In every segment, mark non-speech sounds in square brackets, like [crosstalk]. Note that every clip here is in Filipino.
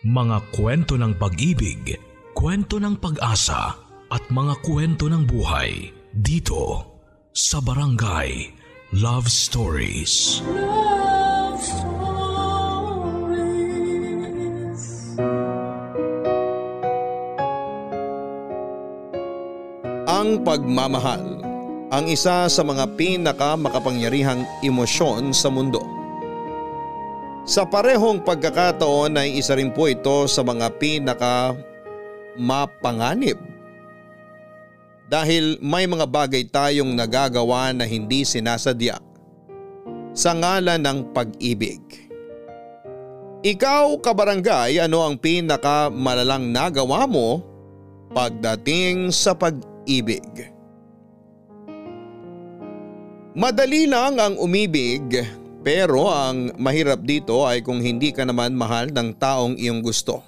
Mga kwento ng pag-ibig, kwento ng pag-asa at mga kwento ng buhay dito sa Barangay Love Stories. Love Stories. Ang pagmamahal ang isa sa mga pinaka makapangyarihang emosyon sa mundo. Sa parehong pagkakataon ay isa rin po ito sa mga pinaka mapanganib. Dahil may mga bagay tayong nagagawa na hindi sinasadya sa ngalan ng pag-ibig. Ikaw kabarangay ano ang pinaka malalang nagawa mo pagdating sa pag-ibig? Madali lang ang umibig pero ang mahirap dito ay kung hindi ka naman mahal ng taong iyong gusto.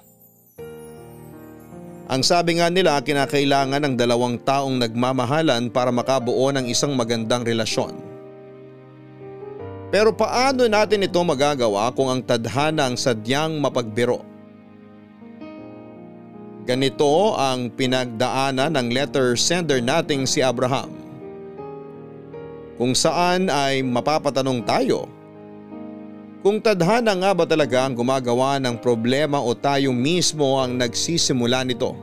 Ang sabi nga nila kinakailangan ng dalawang taong nagmamahalan para makabuo ng isang magandang relasyon. Pero paano natin ito magagawa kung ang tadhana ang sadyang mapagbiro? Ganito ang pinagdaanan ng letter sender nating si Abraham kung saan ay mapapatanong tayo kung tadhana nga ba talaga ang gumagawa ng problema o tayo mismo ang nagsisimula nito.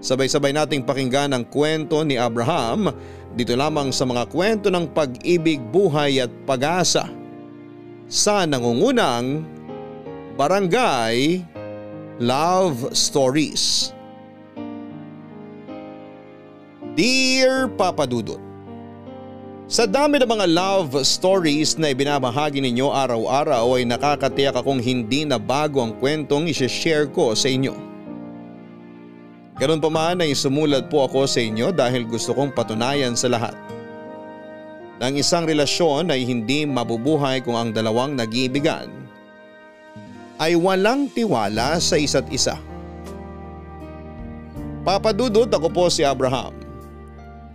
Sabay-sabay nating pakinggan ang kwento ni Abraham dito lamang sa mga kwento ng pag-ibig, buhay at pag-asa sa nangungunang Barangay Love Stories. Dear Papa Dudut, sa dami ng mga love stories na ibinabahagi ninyo araw-araw ay nakakatiyak akong hindi na bago ang kwentong isishare ko sa inyo. Ganun pa man ay sumulat po ako sa inyo dahil gusto kong patunayan sa lahat. Ang isang relasyon ay hindi mabubuhay kung ang dalawang nag-iibigan ay walang tiwala sa isa't isa. Papadudot ako po si Abraham.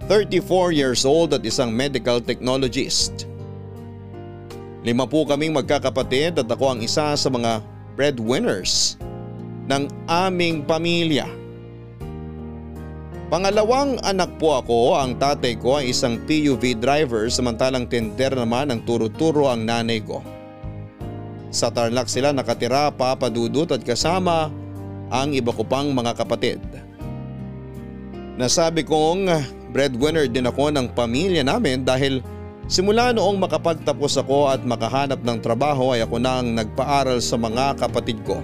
34 years old at isang medical technologist. Lima po kaming magkakapatid at ako ang isa sa mga breadwinners ng aming pamilya. Pangalawang anak po ako, ang tatay ko ay isang PUV driver samantalang tender naman ang turo-turo ang nanay ko. Sa Tarlac sila nakatira papadudot at kasama ang iba ko pang mga kapatid. Nasabi kong breadwinner din ako ng pamilya namin dahil simula noong makapagtapos ako at makahanap ng trabaho ay ako na ang nagpaaral sa mga kapatid ko.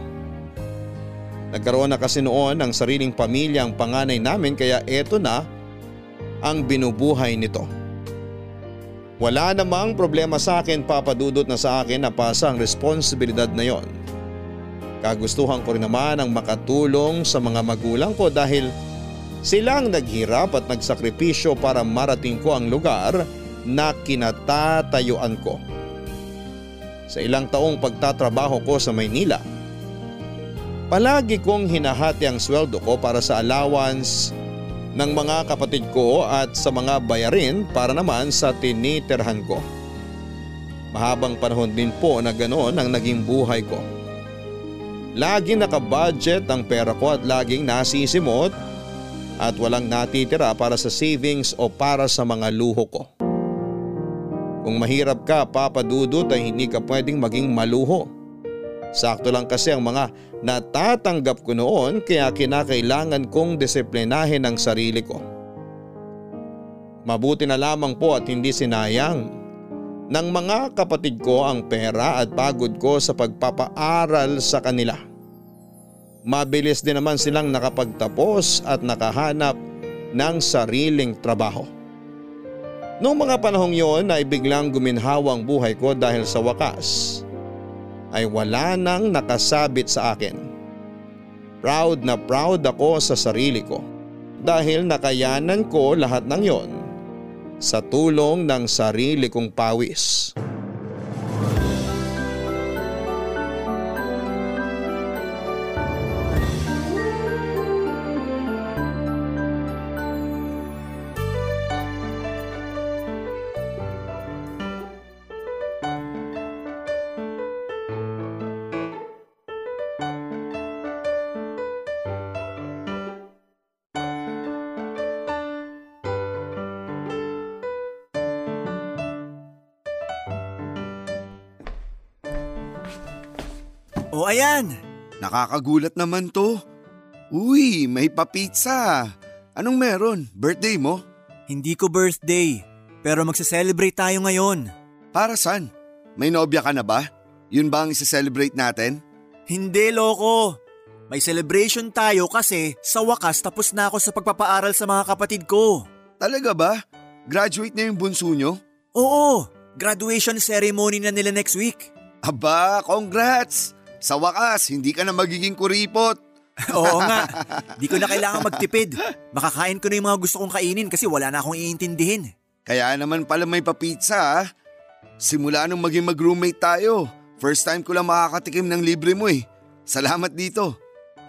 Nagkaroon na kasi noon ng sariling pamilya ang panganay namin kaya eto na ang binubuhay nito. Wala namang problema sa akin papadudot na sa akin na pasa ang responsibilidad na yon. Kagustuhan ko rin naman ang makatulong sa mga magulang ko dahil Silang naghirap at nagsakripisyo para marating ko ang lugar na kinatatayuan ko. Sa ilang taong pagtatrabaho ko sa Maynila, palagi kong hinahati ang sweldo ko para sa allowance ng mga kapatid ko at sa mga bayarin para naman sa tiniterhan ko. Mahabang panahon din po na ganoon ang naging buhay ko. Laging nakabudget ang pera ko at laging nasisimot at walang natitira para sa savings o para sa mga luho ko. Kung mahirap ka papadudot ay hindi ka pwedeng maging maluho. Sakto lang kasi ang mga natatanggap ko noon kaya kinakailangan kong disiplinahin ang sarili ko. Mabuti na lamang po at hindi sinayang ng mga kapatid ko ang pera at pagod ko sa pagpapaaral sa kanila. Mabilis din naman silang nakapagtapos at nakahanap ng sariling trabaho. Noong mga panahong yon ay biglang guminhawa ang buhay ko dahil sa wakas ay wala nang nakasabit sa akin. Proud na proud ako sa sarili ko dahil nakayanan ko lahat ng yon sa tulong ng sarili kong pawis. O ayan, Nakakagulat naman to. Uy, may pa-pizza. Anong meron? Birthday mo? hindi ko birthday. Pero magse-celebrate tayo ngayon. Para saan? May nobya ka na ba? Yun ba ang isa-celebrate natin? Hindi, loko. May celebration tayo kasi sa wakas tapos na ako sa pagpapaaral sa mga kapatid ko. Talaga ba? Graduate na yung bunso nyo? Oo, graduation ceremony na nila next week. Aba, congrats! Sa wakas, hindi ka na magiging kuripot. [laughs] Oo nga, di ko na kailangan magtipid. Makakain ko na yung mga gusto kong kainin kasi wala na akong iintindihin. Kaya naman pala may pa-pizza ah. Simula nung maging mag-roommate tayo, first time ko lang makakatikim ng libre mo eh. Salamat dito.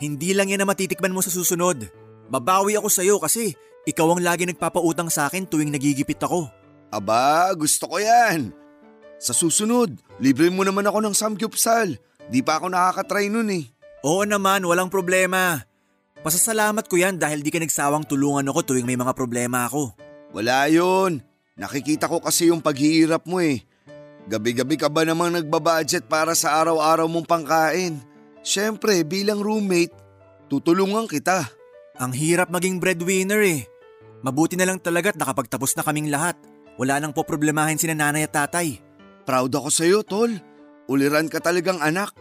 Hindi lang yan na matitikman mo sa susunod. Babawi ako sa'yo kasi ikaw ang lagi nagpapautang sa akin tuwing nagigipit ako. Aba, gusto ko yan. Sa susunod, libre mo naman ako ng samgyupsal. Di pa ako nakakatry nun eh. Oo naman, walang problema. Pasasalamat ko yan dahil di ka nagsawang tulungan ako tuwing may mga problema ako. Wala yun. Nakikita ko kasi yung paghihirap mo eh. Gabi-gabi ka ba namang nagbabudget para sa araw-araw mong pangkain? Siyempre, bilang roommate, tutulungan kita. Ang hirap maging breadwinner eh. Mabuti na lang talaga't nakapagtapos na kaming lahat. Wala nang po problemahin si nanay at tatay. Proud ako sa'yo, tol. Uliran ka talagang anak.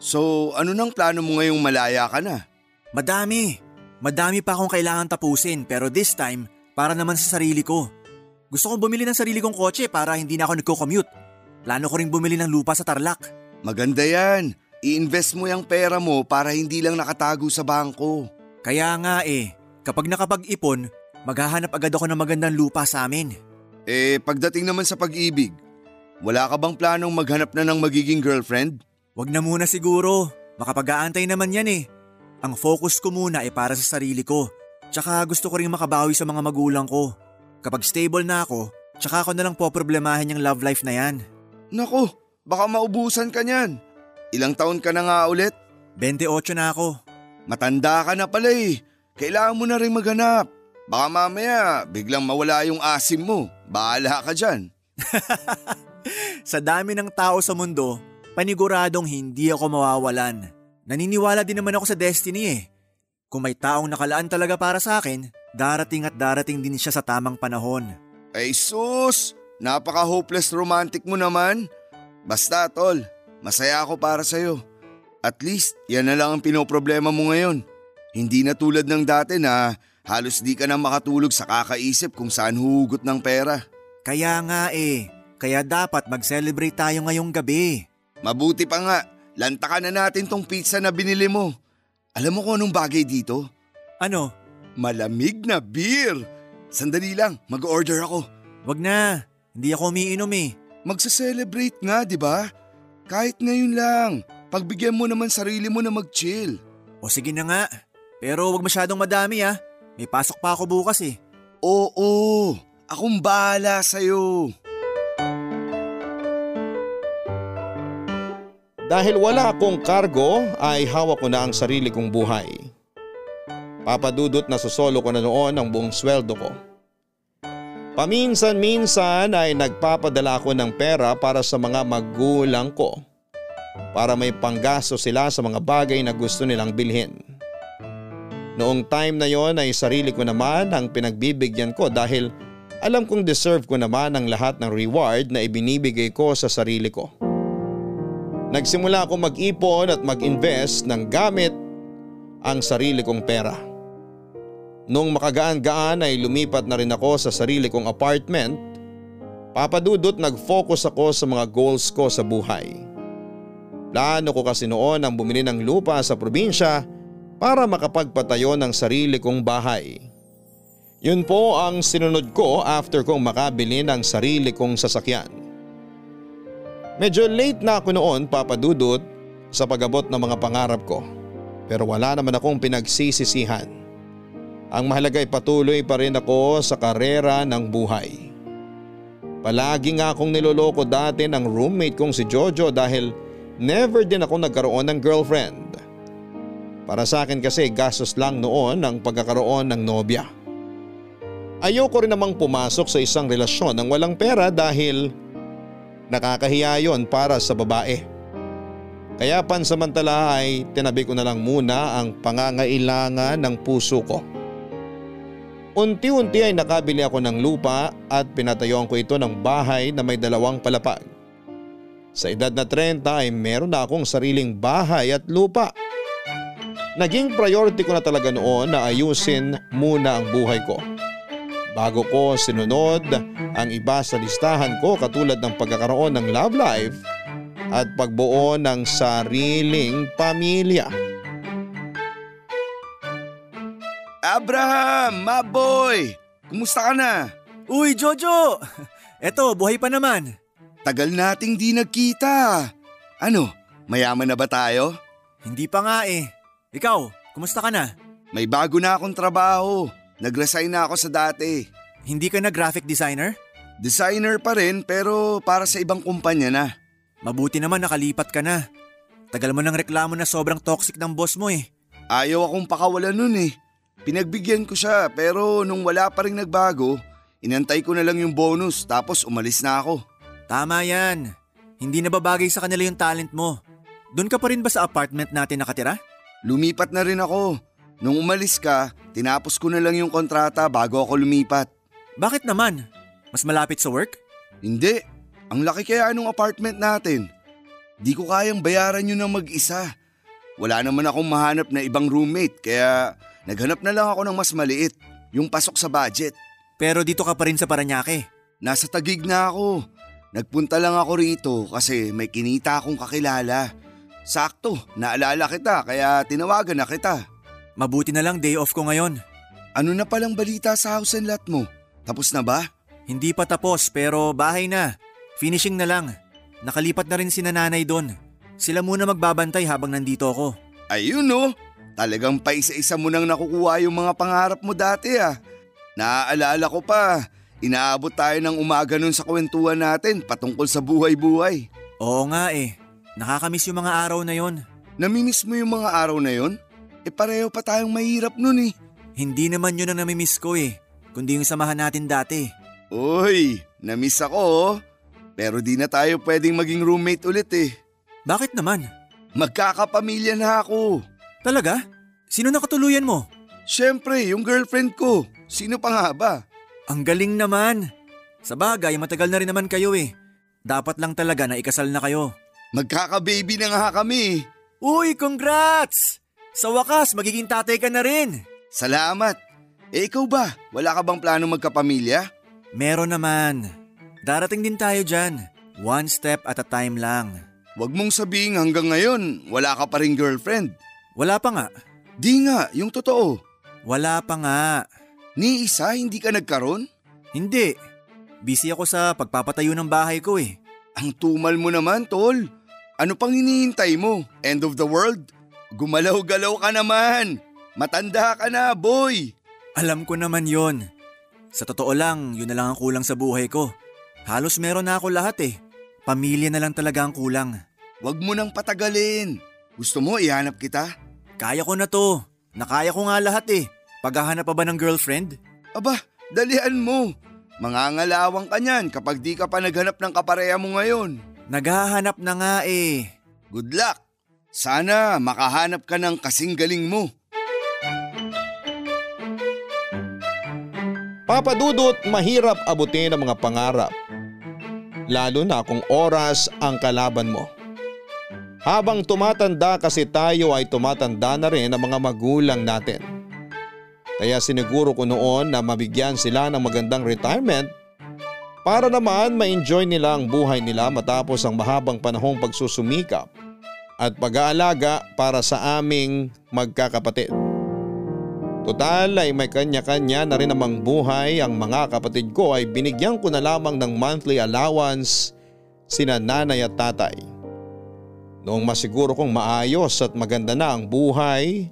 So, ano nang plano mo ngayong malaya ka na? Madami. Madami pa akong kailangan tapusin pero this time, para naman sa sarili ko. Gusto kong bumili ng sarili kong kotse para hindi na ako nagko-commute. Plano ko ring bumili ng lupa sa Tarlac. Maganda yan. I-invest mo yung pera mo para hindi lang nakatago sa bangko. Kaya nga eh, kapag nakapag-ipon, maghahanap agad ako ng magandang lupa sa amin. Eh, pagdating naman sa pag-ibig, wala ka bang planong maghanap na ng magiging girlfriend? Wag na muna siguro, makapag-aantay naman yan eh. Ang focus ko muna ay para sa sarili ko. Tsaka gusto ko ring makabawi sa mga magulang ko. Kapag stable na ako, tsaka ako na lang poproblemahin yung love life na yan. Nako, baka maubusan ka niyan. Ilang taon ka na nga ulit? 28 na ako. Matanda ka na pala eh. Kailangan mo na rin maghanap. Baka mamaya biglang mawala yung asim mo. Bahala ka dyan. [laughs] Sa dami ng tao sa mundo, paniguradong hindi ako mawawalan. Naniniwala din naman ako sa destiny eh. Kung may taong nakalaan talaga para sa akin, darating at darating din siya sa tamang panahon. Ay sus, napaka-hopeless romantic mo naman. Basta tol, masaya ako para sa'yo. At least, yan na lang ang pinoproblema mo ngayon. Hindi na tulad ng dati na halos di ka na makatulog sa kakaisip kung saan huhugot ng pera. Kaya nga eh, kaya dapat mag-celebrate tayo ngayong gabi. Mabuti pa nga, lantakan na natin tong pizza na binili mo. Alam mo kung anong bagay dito? Ano? Malamig na beer! Sandali lang, mag-order ako. Wag na, hindi ako umiinom eh. Magsa-celebrate nga, di ba? Kahit ngayon lang, pagbigyan mo naman sarili mo na mag-chill. O sige na nga, pero wag masyadong madami ah. May pasok pa ako bukas eh. Oo, akong bahala sa'yo. Dahil wala akong kargo ay hawak ko na ang sarili kong buhay. Papadudot na sosolo ko na noon ang buong sweldo ko. Paminsan-minsan ay nagpapadala ako ng pera para sa mga magulang ko para may panggasto sila sa mga bagay na gusto nilang bilhin. Noong time na yon ay sarili ko naman ang pinagbibigyan ko dahil alam kong deserve ko naman ang lahat ng reward na ibinibigay ko sa sarili ko. Nagsimula ako mag-ipon at mag-invest ng gamit ang sarili kong pera. Nung makagaan-gaan ay lumipat na rin ako sa sarili kong apartment. Papadudot nag-focus ako sa mga goals ko sa buhay. Plano ko kasi noon ang bumili ng lupa sa probinsya para makapagpatayo ng sarili kong bahay. Yun po ang sinunod ko after kong makabili ng sarili kong sasakyan. Medyo late na ako noon papadudot sa pagabot ng mga pangarap ko. Pero wala naman akong pinagsisisihan. Ang mahalaga ay patuloy pa rin ako sa karera ng buhay. Palagi nga akong niloloko dati ng roommate kong si Jojo dahil never din ako nagkaroon ng girlfriend. Para sa akin kasi gastos lang noon ang pagkakaroon ng nobya. Ayoko rin namang pumasok sa isang relasyon ng walang pera dahil nakakahiya yon para sa babae. Kaya pansamantala ay tinabi ko na lang muna ang pangangailangan ng puso ko. Unti-unti ay nakabili ako ng lupa at pinatayuan ko ito ng bahay na may dalawang palapag. Sa edad na 30 ay meron na akong sariling bahay at lupa. Naging priority ko na talaga noon na ayusin muna ang buhay ko. Bago ko sinunod ang iba sa listahan ko katulad ng pagkakaroon ng love life at pagbuo ng sariling pamilya. Abraham, maboy! Kumusta ka na? Uy, Jojo! Eto, buhay pa naman. Tagal nating di nagkita. Ano, mayaman na ba tayo? Hindi pa nga eh. Ikaw, kumusta ka na? May bago na akong trabaho. Nag-resign na ako sa dati. Hindi ka na graphic designer? Designer pa rin pero para sa ibang kumpanya na. Mabuti naman nakalipat ka na. Tagal mo ng reklamo na sobrang toxic ng boss mo eh. Ayaw akong pakawalan nun eh. Pinagbigyan ko siya pero nung wala pa rin nagbago, inantay ko na lang yung bonus tapos umalis na ako. Tama yan. Hindi na babagay sa kanila yung talent mo. Doon ka pa rin ba sa apartment natin nakatira? Lumipat na rin ako. Nung umalis ka, tinapos ko na lang yung kontrata bago ako lumipat. Bakit naman? Mas malapit sa work? Hindi. Ang laki kaya nung apartment natin. Di ko kayang bayaran yun ng mag-isa. Wala naman akong mahanap na ibang roommate kaya naghanap na lang ako ng mas maliit. Yung pasok sa budget. Pero dito ka pa rin sa Paranaque. Nasa tagig na ako. Nagpunta lang ako rito kasi may kinita akong kakilala. Sakto, naalala kita kaya tinawagan na kita. Mabuti na lang day off ko ngayon. Ano na palang balita sa house and lot mo? Tapos na ba? Hindi pa tapos pero bahay na. Finishing na lang. Nakalipat na rin si nanay doon. Sila muna magbabantay habang nandito ako. Ayun no, talagang pa isa-isa mo nang nakukuha yung mga pangarap mo dati ah. Naaalala ko pa, inaabot tayo ng umaga nun sa kwentuhan natin patungkol sa buhay-buhay. Oo nga eh. Nakakamiss yung mga araw na yon. Namimiss mo yung mga araw na yon? E pareho pa tayong mahirap nun eh. Hindi naman yun ang namimiss ko eh. Kundi yung samahan natin dati. Uy, namiss ako oh. Pero di na tayo pwedeng maging roommate ulit eh. Bakit naman? Magkakapamilya na ako. Talaga? Sino nakatuluyan mo? Siyempre, yung girlfriend ko. Sino pa nga ba? Ang galing naman. Sa bagay, matagal na rin naman kayo eh. Dapat lang talaga na ikasal na kayo. Magkaka-baby na nga kami. Uy, congrats! Sa wakas, magiging tatay ka na rin. Salamat. Eh ikaw ba? Wala ka bang plano magkapamilya? Meron naman. Darating din tayo dyan. One step at a time lang. Huwag mong sabihin hanggang ngayon, wala ka pa rin girlfriend. Wala pa nga. Di nga, yung totoo. Wala pa nga. Ni isa, hindi ka nagkaroon? Hindi. Busy ako sa pagpapatayo ng bahay ko eh. Ang tumal mo naman, tol. Ano pang hinihintay mo? End of the world? Gumalaw-galaw ka naman. Matanda ka na, boy. Alam ko naman yon. Sa totoo lang, yun na lang ang kulang sa buhay ko. Halos meron na ako lahat eh. Pamilya na lang talaga ang kulang. Huwag mo nang patagalin. Gusto mo ihanap kita? Kaya ko na to. Nakaya ko nga lahat eh. Paghahanap pa ba ng girlfriend? Aba, dalian mo. Mangangalawang ka niyan kapag di ka pa naghanap ng kapareha mo ngayon. Naghahanap na nga eh. Good luck. Sana makahanap ka ng kasing galing mo. Papadudot mahirap abutin ang mga pangarap. Lalo na kung oras ang kalaban mo. Habang tumatanda kasi tayo ay tumatanda na rin ang mga magulang natin. Kaya siniguro ko noon na mabigyan sila ng magandang retirement para naman ma-enjoy nila ang buhay nila matapos ang mahabang panahong pagsusumikap at pag-aalaga para sa aming magkakapatid. Total ay may kanya-kanya na rin namang buhay ang mga kapatid ko ay binigyan ko na lamang ng monthly allowance sina nanay at tatay. Noong masiguro kong maayos at maganda na ang buhay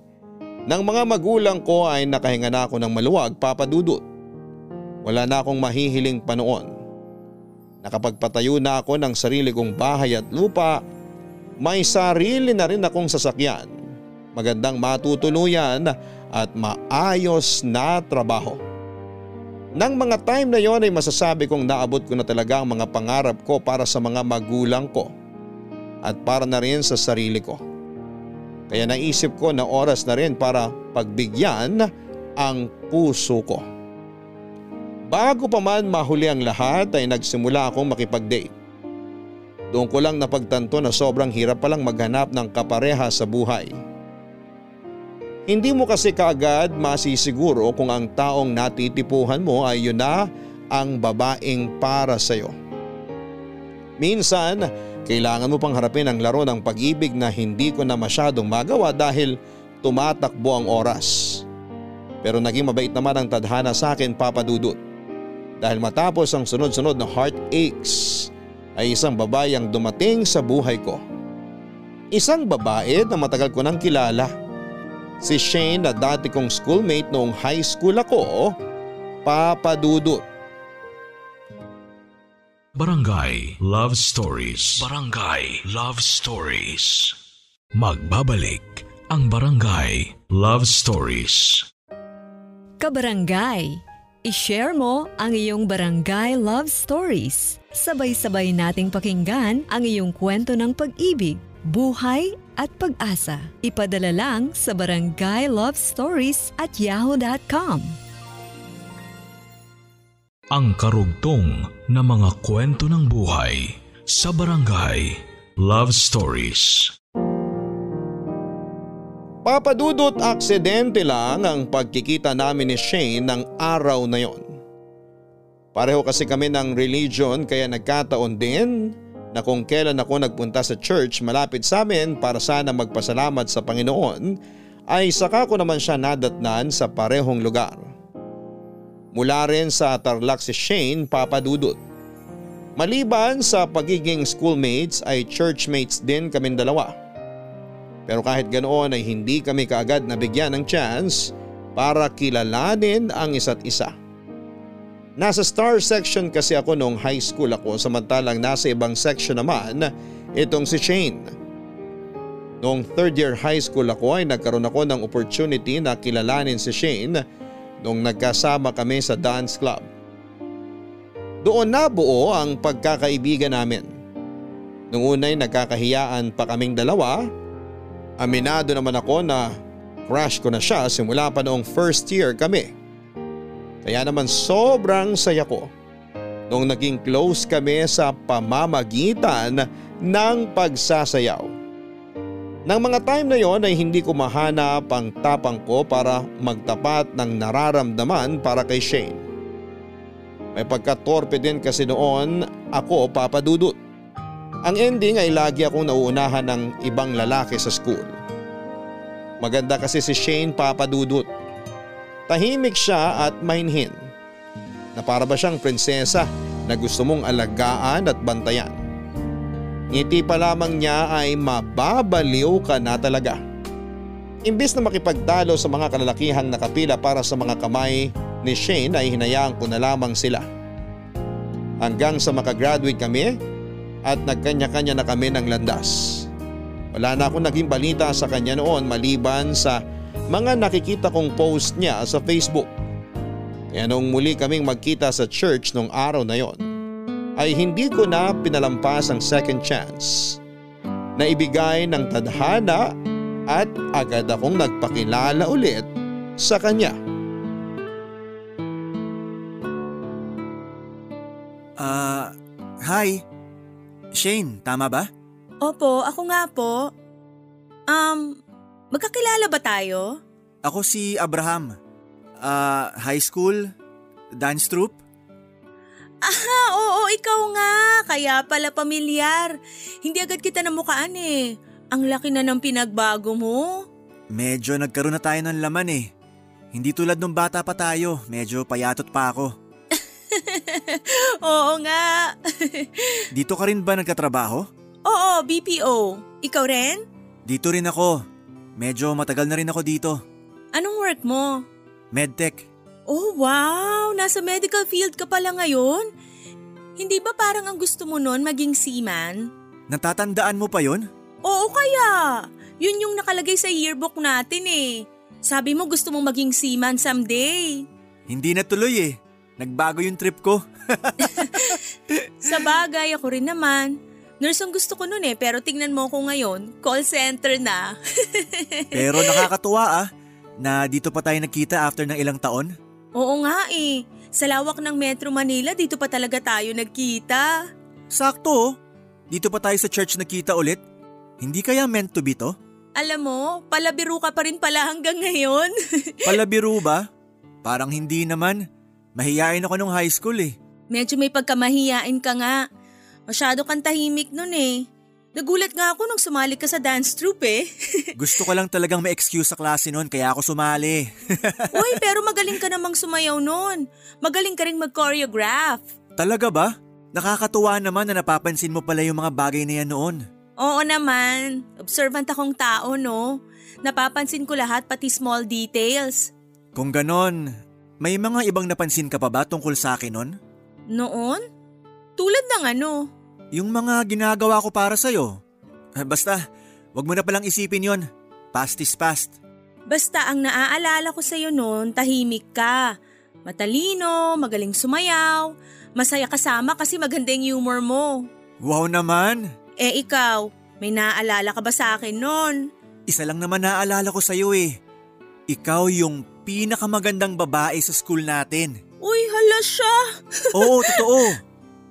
ng mga magulang ko ay nakahinga na ako ng maluwag papadudot. Wala na akong mahihiling pa noon. Nakapagpatayo na ako ng sarili kong bahay at lupa. May sarili na rin akong sasakyan. Magandang matutuluyan at maayos na trabaho. Nang mga time na yon ay masasabi kong naabot ko na talaga ang mga pangarap ko para sa mga magulang ko. at para na rin sa sarili ko. Kaya naisip ko na oras na rin para pagbigyan ang puso ko. Bago pa man mahuli ang lahat ay nagsimula akong makipag-date. Doon ko lang napagtanto na sobrang hirap palang maghanap ng kapareha sa buhay. Hindi mo kasi kaagad masisiguro kung ang taong natitipuhan mo ay yun na ang babaeng para sa'yo. Minsan, kailangan mo pang harapin ang laro ng pag-ibig na hindi ko na masyadong magawa dahil tumatakbo ang oras. Pero naging mabait naman ang tadhana sa akin papadudot. Dahil matapos ang sunod-sunod na heartaches ay isang babae ang dumating sa buhay ko. Isang babae na matagal ko nang kilala. Si Shane na dati kong schoolmate noong high school ako, papadudot. Barangay Love Stories. Barangay Love Stories. Magbabalik ang Barangay Love Stories. Kabarangay, i-share mo ang iyong barangay love stories. Sabay-sabay nating pakinggan ang iyong kwento ng pag-ibig, buhay at pag-asa. Ipadala lang sa barangay love stories at yahoo.com. Ang karugtong na mga kwento ng buhay sa Barangay Love Stories. Papadudot aksidente lang ang pagkikita namin ni Shane ng araw na yon. Pareho kasi kami ng religion kaya nagkataon din na kung kailan ako nagpunta sa church malapit sa amin para sana magpasalamat sa Panginoon ay saka ko naman siya nadatnan sa parehong lugar. Mula rin sa Tarlac si Shane papadudot. Maliban sa pagiging schoolmates ay churchmates din kaming dalawa. Pero kahit ganoon ay hindi kami kaagad nabigyan ng chance para kilalanin ang isa't isa. Nasa star section kasi ako noong high school ako samantalang nasa ibang section naman itong si Shane. Noong third year high school ako ay nagkaroon ako ng opportunity na kilalanin si Shane nung nagkasama kami sa dance club. Doon nabuo ang pagkakaibigan namin. Nung unay nagkakahiyaan pa kaming dalawa, aminado naman ako na crush ko na siya simula pa noong first year kami. Kaya naman sobrang saya ko nung naging close kami sa pamamagitan ng pagsasayaw. Nang mga time na yon ay hindi ko mahanap ang tapang ko para magtapat ng nararamdaman para kay Shane. May pagkatorpe din kasi noon ako papadudot. Ang ending ay lagi akong nauunahan ng ibang lalaki sa school. Maganda kasi si Shane papadudot. Tahimik siya at mainhin. Na para ba siyang prinsesa na gusto mong alagaan at bantayan. Ngiti pa lamang niya ay mababaliw ka na talaga. Imbis na makipagdalo sa mga kalalakihang nakapila para sa mga kamay ni Shane ay hinayaan ko na lamang sila. Hanggang sa makagraduate kami at nagkanya-kanya na kami ng landas. Wala na akong naging balita sa kanya noon maliban sa mga nakikita kong post niya sa Facebook. Kaya nung muli kaming magkita sa church nung araw na yon, ay hindi ko na pinalampas ang second chance na ibigay ng tadhana at agad akong nagpakilala ulit sa kanya. Ah, hi. Shane, tama ba? Opo, ako nga po. Um, magkakilala ba tayo? Ako si Abraham. Ah, high school, dance troupe. Ah, oo, ikaw nga. Kaya pala pamilyar. Hindi agad kita namukaan eh. Ang laki na ng pinagbago mo. Medyo nagkaroon na tayo ng laman eh. Hindi tulad nung bata pa tayo, medyo payatot pa ako. [laughs] oo nga. [laughs] Dito ka rin ba nagkatrabaho? oo, BPO. Ikaw rin? Dito rin ako. Medyo matagal na rin ako dito. Anong work mo? Medtech. Oh, wow! Nasa medical field ka pala ngayon? Hindi ba parang ang gusto mo nun maging seaman? Natatandaan mo pa yon? Oo kaya! Yun yung nakalagay sa yearbook natin eh. Sabi mo gusto mong maging seaman someday. Hindi na tuloy eh. Nagbago yung trip ko. [laughs] Sa bagay, ako rin naman. Nurse ang gusto ko nun eh, pero tingnan mo ko ngayon, call center na. [laughs] Pero nakakatuwa ah, na dito pa tayo nagkita after ng ilang taon. Oo nga eh. Sa lawak ng Metro Manila, dito pa talaga tayo nagkita. Sakto oh. Dito pa tayo sa church nagkita ulit. Hindi kaya meant to be to? Alam mo, palabiro ka pa rin pala hanggang ngayon. [laughs] Palabiro ba? Parang hindi naman. Mahiyain ako nung high school eh. Medyo may pagkamahiyain ka nga. Masyado kang tahimik nun eh. Nagulat nga ako nung sumali ka sa dance troupe eh. [laughs] Gusto ko lang talagang may excuse sa klase noon kaya ako sumali. [laughs] Uy, pero magaling ka namang sumayaw nun. Magaling ka rin mag-choreograph. Talaga ba? Nakakatuwa naman na napapansin mo pala yung mga bagay na yan noon. Oo naman. Observant akong tao, no? Napapansin ko lahat pati small details. Kung ganon, may mga ibang napansin ka pa ba tungkol sa akin noon? Noon? Tulad ng ano? Yung mga ginagawa ko para sa'yo. Ah, Basta, wag mo na palang isipin yon. Past is past. Basta ang naaalala ko sa'yo noon, tahimik ka. Matalino, magaling sumayaw, masaya kasama kasi maganda yung humor mo. Wow naman! Eh ikaw, may naaalala ka ba sa akin noon? Isa lang naman naaalala ko sa'yo eh. Ikaw yung pinakamagandang babae sa school natin. Uy, hala siya! [laughs] Oo, totoo.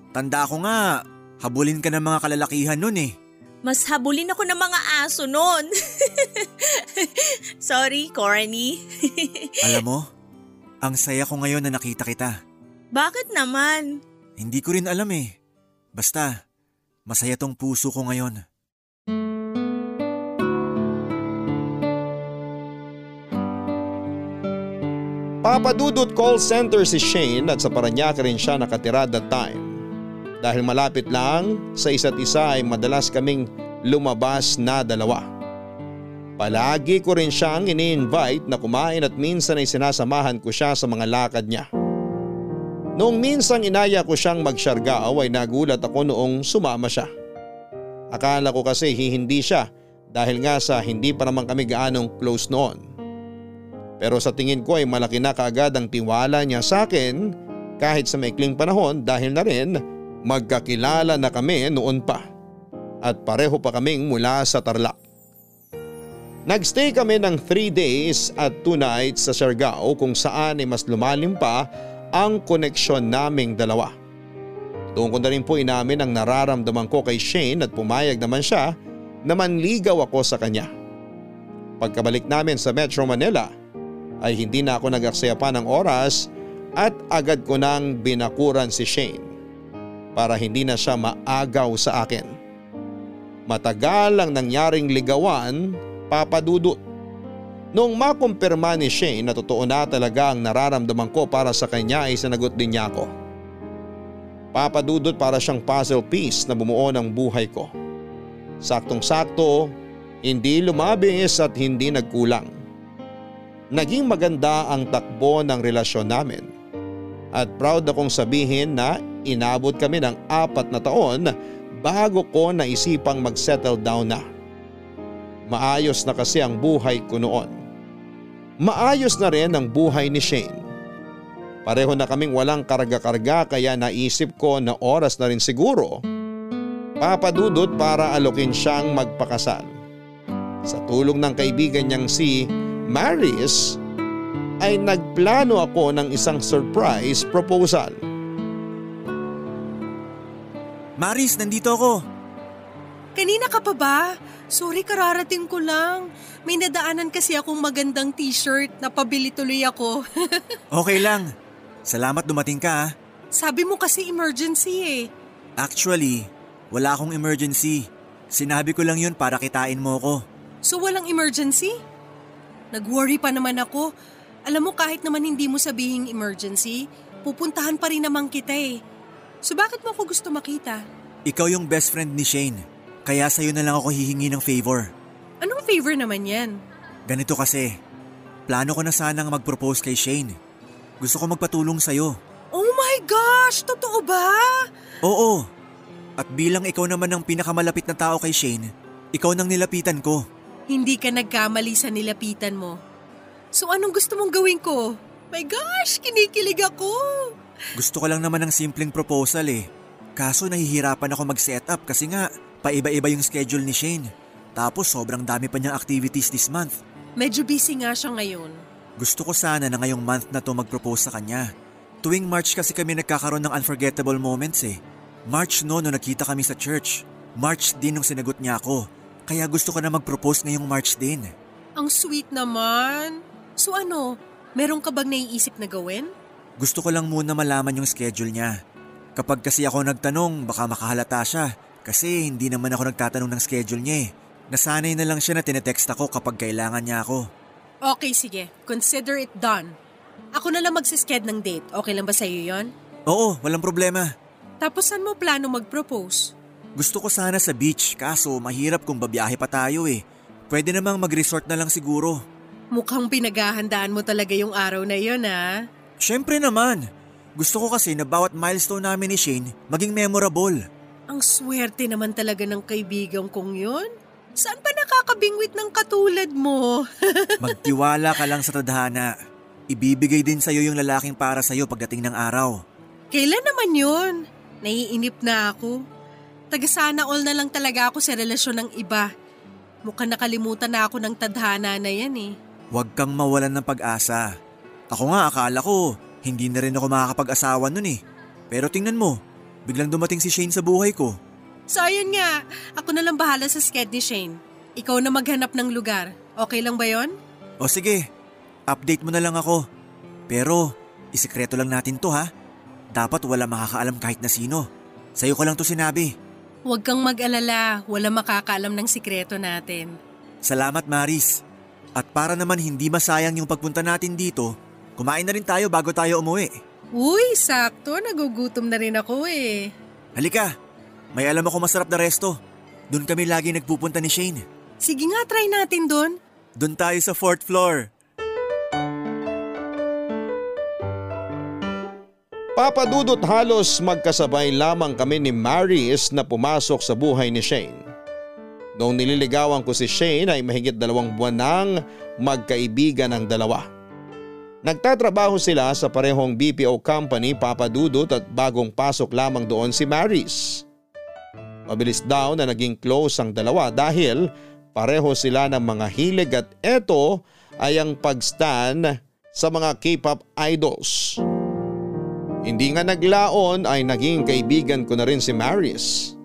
Tanda ko nga, habulin ka ng mga kalalakihan nun eh. Mas habulin ako ng mga aso noon. [laughs] Sorry, corny. [laughs] Alam mo, ang saya ko ngayon na nakita kita. Bakit naman? Hindi ko rin alam eh. Basta, masaya tong puso ko ngayon. Papadudot call center si Shane at sa Paranaque rin siya nakatira that time. Dahil malapit lang sa isa't isa ay madalas kaming lumabas na dalawa. Palagi ko rin siyang ini-invite na kumain at minsan ay sinasamahan ko siya sa mga lakad niya. Noong minsan inaya ko siyang magsyargaaw ay nagulat ako noong sumama siya. Akala ko kasi hindi siya dahil nga sa hindi pa naman kami gaanong close noon. Pero sa tingin ko ay malaki na kaagad ang tiwala niya sa akin kahit sa maikling panahon dahil na rin magkakilala na kami noon pa. At pareho pa kaming mula sa Tarlac. Nagstay kami ng 3 days at 2 nights sa Siargao kung saan ay mas lumalim pa ang koneksyon naming dalawa. Doon ko na rin po inamin ang nararamdaman ko kay Shane at pumayag naman siya na manligaw ako sa kanya. Pagkabalik namin sa Metro Manila ay hindi na ako nag-aksaya pa ng oras at agad ko nang binakuran si Shane para hindi na siya maagaw sa akin. Matagal ang nangyaring ligawan, papadudot. Noong makumpirma ni Shane na totoo na talaga ang nararamdaman ko para sa kanya ay sinagot din niya ako. Papadudot para siyang puzzle piece na bumuo ng buhay ko. Saktong sakto, hindi lumabis at hindi nagkulang. Naging maganda ang takbo ng relasyon namin. At proud akong sabihin na inabot kami ng apat na taon bago ko naisipang mag-settle down na. Maayos na kasi ang buhay ko noon. Maayos na rin ang buhay ni Shane. Pareho na kaming walang karga-karga kaya naisip ko na oras na rin siguro papadudot para alokin siyang magpakasal. Sa tulong ng kaibigan niyang si Maris ay nagplano ako ng isang surprise proposal. Maris, nandito ako. Kanina ka pa ba? Sorry, kararating ko lang. May nadaanan kasi akong magandang t-shirt na pabili tuloy ako. [laughs] Okay lang. Salamat dumating ka ah. Sabi mo kasi emergency eh. Actually, wala akong emergency. Sinabi ko lang yun para kitain mo ko. So walang emergency? Nag-worry pa naman ako. Alam mo kahit naman hindi mo sabihing emergency, pupuntahan pa rin naman kita eh. So bakit mo ako gusto makita? Ikaw yung best friend ni Shane. Kaya sa'yo na lang ako hihingi ng favor. Anong favor naman yan? Ganito kasi. Plano ko na sanang mag-propose kay Shane. Gusto ko magpatulong sa'yo. Oh my gosh! Totoo ba? Oo. At bilang ikaw naman ang pinakamalapit na tao kay Shane, ikaw nang nilapitan ko. Hindi ka nagkamali sa nilapitan mo. So anong gusto mong gawin ko? My gosh, kinikilig ako! Gusto ko lang naman ng simpleng proposal eh. Kaso nahihirapan ako mag-set up kasi nga paiba-iba yung schedule ni Shane. Tapos sobrang dami pa niyang activities this month. Medyo busy nga siya ngayon. Gusto ko sana na ngayong month na to mag-propose sa kanya. Tuwing March kasi kami nagkakaroon ng unforgettable moments eh. March no nung nagkita kami sa church. March din nung sinagot niya ako. Kaya gusto ko na mag-propose ngayong March din. Ang sweet naman. So ano, meron ka bang naiisip na gawin? Gusto ko lang muna malaman yung schedule niya. Kapag kasi ako nagtanong, baka makahalata siya. Kasi hindi naman ako nagtatanong ng schedule niya eh. Nasanay na lang siya na tinetext ako kapag kailangan niya ako. Okay, sige. Consider it done. Ako na lang magsisked ng date. Okay lang ba sa'yo yon? Oo, walang problema. Tapos saan mo plano mag-propose? Gusto ko sana sa beach kaso mahirap kung babiyahe pa tayo eh. Pwede namang mag-resort na lang siguro. Mukhang pinaghahandaan mo talaga yung araw na yon ha? Siyempre naman. Gusto ko kasi na bawat milestone namin ni Shane maging memorable. Ang swerte naman talaga ng kaibigan kong yun. Saan pa nakakabingwit ng katulad mo? [laughs] Magtiwala ka lang sa tadhana. Ibibigay din sa'yo yung lalaking para sa'yo pagdating ng araw. Kailan naman yun? Naiinip na ako. Taga-sana all na lang talaga ako sa relasyon ng iba. Mukhang nakalimutan na ako ng tadhana na yan eh. Huwag kang mawalan ng pag-asa. Ako nga akala ko, hindi na rin ako makakapag-asawa nun eh. Pero tingnan mo, biglang dumating si Shane sa buhay ko. So ayun nga, ako na lang bahala sa sked ni Shane. Ikaw na maghanap ng lugar. Okay lang ba yon? O sige, update mo na lang ako. Pero, isikreto lang natin to ha. Dapat wala makakaalam kahit na sino. Sa'yo ko lang to sinabi. Huwag kang mag-alala, wala makakaalam ng sikreto natin. Salamat Maris. At para naman hindi masayang yung pagpunta natin dito, kumain na rin tayo bago tayo umuwi. Uy, sakto, nagugutom na rin ako eh. Halika, may alam ako masarap na resto. Doon kami lagi nagpupunta ni Shane. Sige nga, try natin doon. Doon tayo sa fourth floor. Papadudot halos magkasabay lamang kami ni Maris na pumasok sa buhay ni Shane. Noong nililigawan ko si Shane ay mahigit dalawang buwan nang magkaibigan ang dalawa. Nagtatrabaho sila sa parehong BPO company papadudot at bagong pasok lamang doon si Maris. Mabilis daw na naging close ang dalawa dahil pareho sila ng mga hilig at eto ay ang pagstan sa mga K-pop idols. Hindi nga naglaon ay naging kaibigan ko na rin si Maris.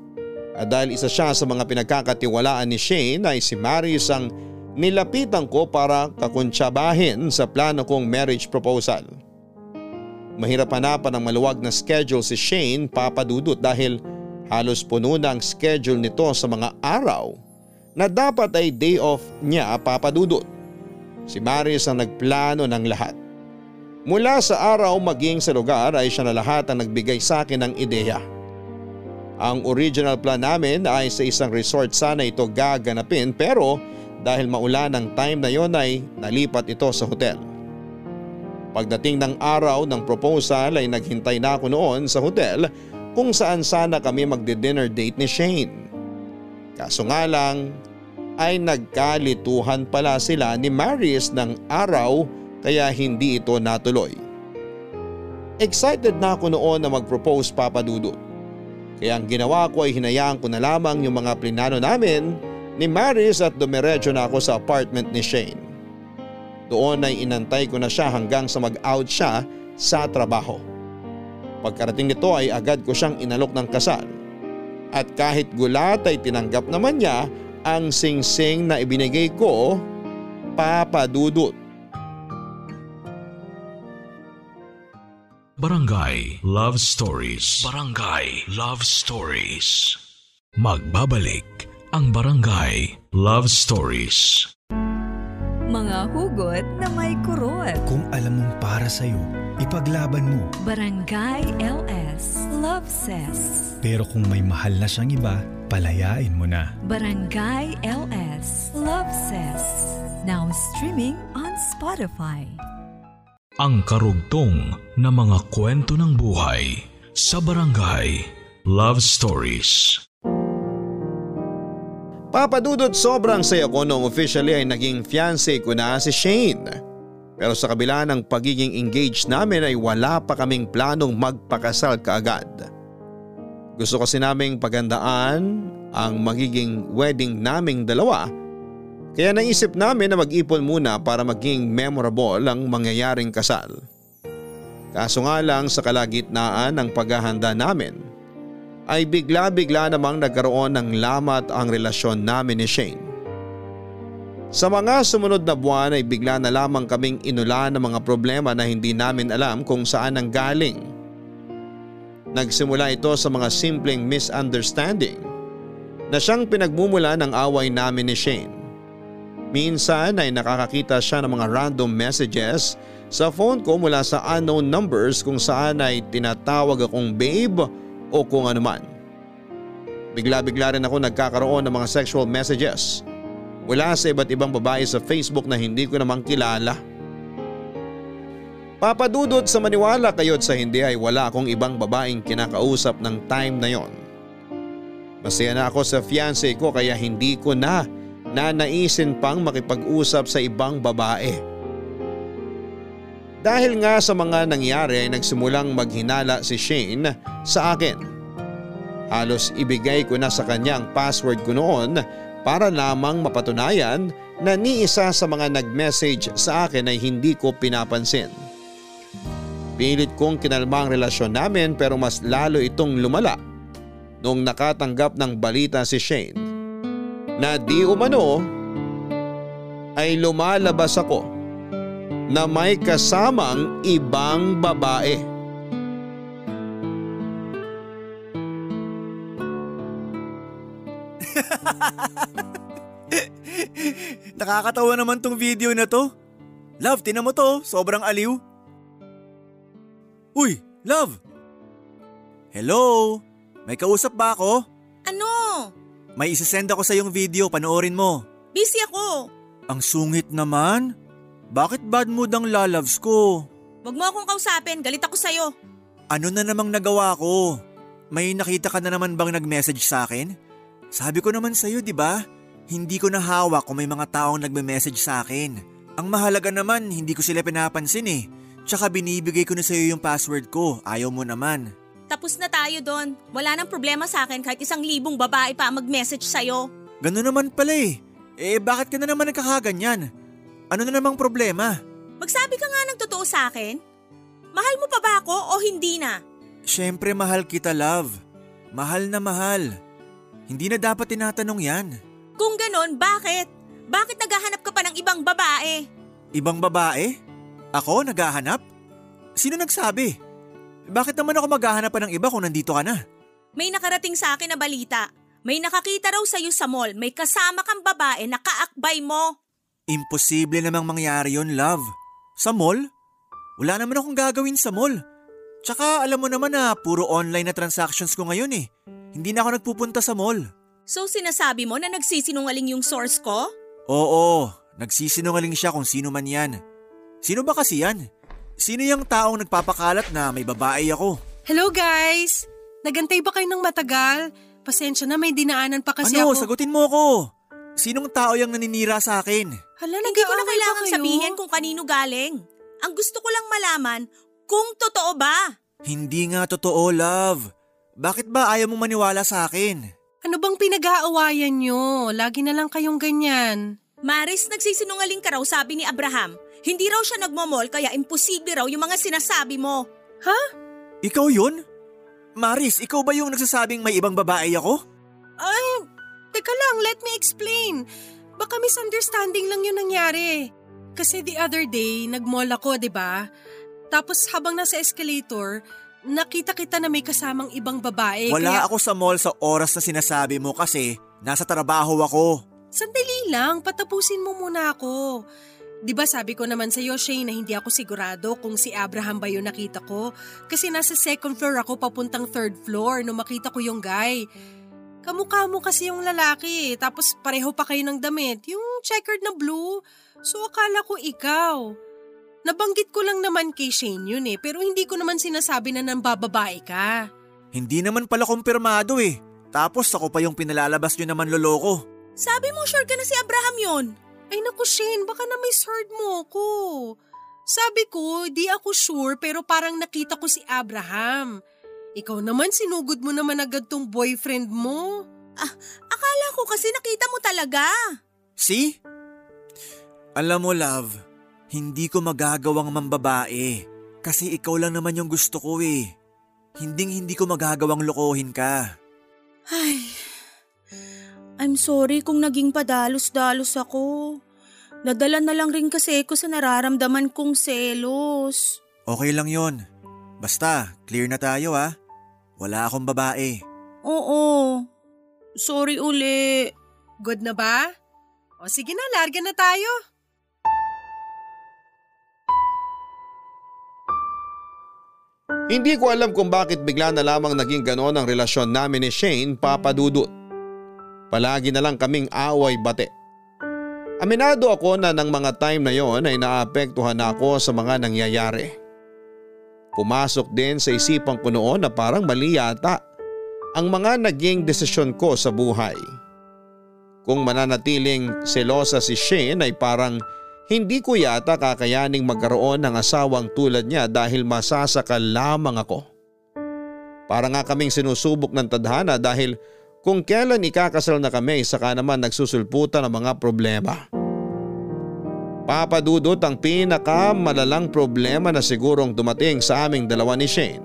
At dahil isa siya sa mga pinagkakatiwalaan ni Shane ay si Maris ang nilapitan ko para kakuntsabahin sa plano kong marriage proposal. Mahirap hanapan ng maluwag na schedule si Shane papadudot dahil halos puno na ang schedule nito sa mga araw na dapat ay day off niya papadudot. Si Maris ang nagplano ng lahat. Mula sa araw maging sa lugar ay siya na lahat ang nagbigay sa akin ng ideya. Ang original plan namin ay sa isang resort sana ito gaganapin pero dahil maulan ang time na yon ay nalipat ito sa hotel. Pagdating ng araw ng proposal ay naghintay na ako noon sa hotel kung saan sana kami magdi-dinner date ni Shane. Kaso nga lang ay nagkalituhan pala sila ni Maris ng araw kaya hindi ito natuloy. Excited na ako noon na mag-propose papadudot. Kaya ang ginawa ko ay hinayaan ko na lamang yung mga plinano namin ni Maris at dumiretso na ako sa apartment ni Shane. Doon ay inantay ko na siya hanggang sa mag-out siya sa trabaho. Pagkarating nito ay agad ko siyang inalok ng kasal. At kahit gulat ay tinanggap naman niya ang singsing na ibinigay ko, papadudot. Barangay Love Stories. Barangay Love Stories. Magbabalik ang Barangay Love Stories. Mga hugot na may kurot. Kung alam mong para sa'yo, ipaglaban mo. Barangay LS Love Says. Pero kung may mahal na siyang iba, palayain mo na. Barangay LS Love Says. Now streaming on Spotify. Ang karugtong na mga kwento ng buhay sa Barangay Love Stories. Papadudot sobrang saya ko noong officially ay naging fiancé ko na si Shane. Pero sa kabila ng pagiging engaged namin ay wala pa kaming planong magpakasal kaagad. Gusto kasi naming pagandaan ang magiging wedding naming dalawa kaya naisip namin na mag-ipon muna para maging memorable ang mangyayaring kasal. Kaso nga lang sa kalagitnaan ng paghahanda namin ay bigla-bigla namang nagkaroon ng lamat ang relasyon namin ni Shane. Sa mga sumunod na buwan ay bigla na lamang kaming inulan ng mga problema na hindi namin alam kung saan ang galing. Nagsimula ito sa mga simpleng misunderstanding na siyang pinagmumula ng away namin ni Shane. Minsan ay nakakakita siya ng mga random messages sa phone ko mula sa unknown numbers kung saan ay tinatawag akong babe o kung anuman. Bigla-bigla rin ako nagkakaroon ng mga sexual messages mula sa iba't ibang babae sa Facebook na hindi ko namang kilala. Papadudot sa maniwala kayo't sa hindi ay wala akong ibang babaeng kinakausap ng time na yon. Masaya na ako sa fiancé ko kaya hindi ko na na naisin pang makipag-usap sa ibang babae. Dahil nga sa mga nangyari ay nagsimulang maghinala si Shane sa akin. Halos ibigay ko na sa kanya ang password ko noon para lamang mapatunayan na ni isa sa mga nag-message sa akin ay hindi ko pinapansin. Pilit kong kinalma ang relasyon namin pero mas lalo itong lumala noong nakatanggap ng balita si Shane na di umano ay lumalabas ako na may kasamang ibang babae. [laughs] Nakakatawa naman tong video na to. Love, tinan mo to. Sobrang aliw. Uy, love! Hello? May kausap ba ako? Ano? May isasend ako sa yung video, panoorin mo. Busy ako. Ang sungit naman. Bakit bad mood ang lalabs ko? Huwag mo akong kausapin, galit ako sa'yo. Ano na namang nagawa ko? May nakita ka na naman bang nag-message sa akin? Sabi ko naman sa'yo, di ba? Hindi ko nahawak kung may mga taong nagme-message sa akin. Ang mahalaga naman, hindi ko sila pinapansin eh. Tsaka binibigay ko na sa'yo yung password ko, ayaw mo naman. Tapos na tayo doon. Wala nang problema sa akin kahit isang libong babae pa mag-message sa'yo. Gano'n naman pala eh. Eh bakit ka na naman nagkakaganyan? Ano na namang problema? Magsabi ka nga ng totoo sa akin. Mahal mo pa ba ako o hindi na? Siyempre mahal kita love. Mahal na mahal. Hindi na dapat tinatanong yan. Kung ganon, bakit? Bakit naghahanap ka pa ng ibang babae? Ibang babae? Ako naghahanap? Sino nagsabi? Bakit naman ako maghahanap pa ng iba kung nandito ka na? May nakarating sa akin na balita. May nakakita raw sa'yo sa mall, may kasama kang babae na kaakbay mo. Imposible namang mangyari yon love. Sa mall? Wala naman akong gagawin sa mall. Tsaka alam mo naman na puro online na transactions ko ngayon eh. Hindi na ako nagpupunta sa mall. So sinasabi mo na nagsisinungaling yung source ko? Oo, nagsisinungaling siya kung sino man yan. Sino ba kasi yan? Sino yung taong nagpapakalat na may babae ako? Hello guys! Nagantay ba kayo ng matagal? Pasensya na may dinaanan pa kasi ano, ako. Ano? Sagutin mo ko. Sinong tao yung naninira sa akin? Hala, Hindi ko na kailangan sabihin kung kanino galing. Ang gusto ko lang malaman kung totoo ba. Hindi nga totoo, love. Bakit ba ayaw mong maniwala sa akin? Ano bang pinag-aawayan nyo? Lagi na lang kayong ganyan. Maris, nagsisinungaling ka raw sabi ni Abraham. Hindi raw siya nagmamall kaya imposible raw yung mga sinasabi mo. Ha? Ikaw yun? Maris, ikaw ba yung nagsasabing may ibang babae ako? Ay, teka lang, let me explain. Baka misunderstanding lang yung nangyari. Kasi the other day, nag-mall ako, di ba? Tapos habang nasa escalator, nakita kita na may kasamang ibang babae. Wala kaya... ako sa mall sa oras na sinasabi mo kasi nasa trabaho ako. Sandali lang, patapusin mo muna ako. Di ba sabi ko naman sa iyo, Shane, na hindi ako sigurado kung si Abraham ba yung nakita ko? Kasi nasa second floor ako papuntang third floor nung makita ko yung guy. Kamukha mo kasi yung lalaki, tapos pareho pa kayo ng damit, yung checkered na blue. So akala ko ikaw. Nabanggit ko lang naman kay Shane yun eh, pero hindi ko naman sinasabi na nambababae ka. Hindi naman pala kumpirmado eh. Tapos ako pa yung pinalalabas nyo naman loloko. Sabi mo sure ka na si Abraham yun. Ay naku Shane, baka na misheard mo ko. Sabi ko, di ako sure pero parang nakita ko si Abraham. Ikaw naman sinugod mo naman agad tong boyfriend mo. Ah, akala ko kasi nakita mo talaga. See? Alam mo love, hindi ko magagawang mambabae. Kasi ikaw lang naman yung gusto ko eh. Hinding hindi ko magagawang lokohin ka. Ay, I'm sorry kung naging padalos-dalos ako. Nadala na lang rin kasi ako sa nararamdaman kong selos. Okay lang yon. Basta, clear na tayo ha. Wala akong babae. Oo. Sorry uli. Good na ba? O sige na, larga na tayo. Hindi ko alam kung bakit bigla na lamang naging ganon ang relasyon namin ni Shane papadudot. Palagi na lang kaming away bate. Aminado ako na ng mga time na yon ay naapektuhan ako sa mga nangyayari. Pumasok din sa isipan ko noon na parang mali yata ang mga naging desisyon ko sa buhay. Kung mananatiling selosa si Shane ay parang hindi ko yata kakayaning magkaroon ng asawang tulad niya dahil masasakal lamang ako. Para nga kaming sinusubok ng tadhana dahil kung kailan ikakasal na kami saka naman nagsusulputan ng mga problema. Papadudot ang pinakamalalang problema na sigurong dumating sa aming dalawa ni Shane.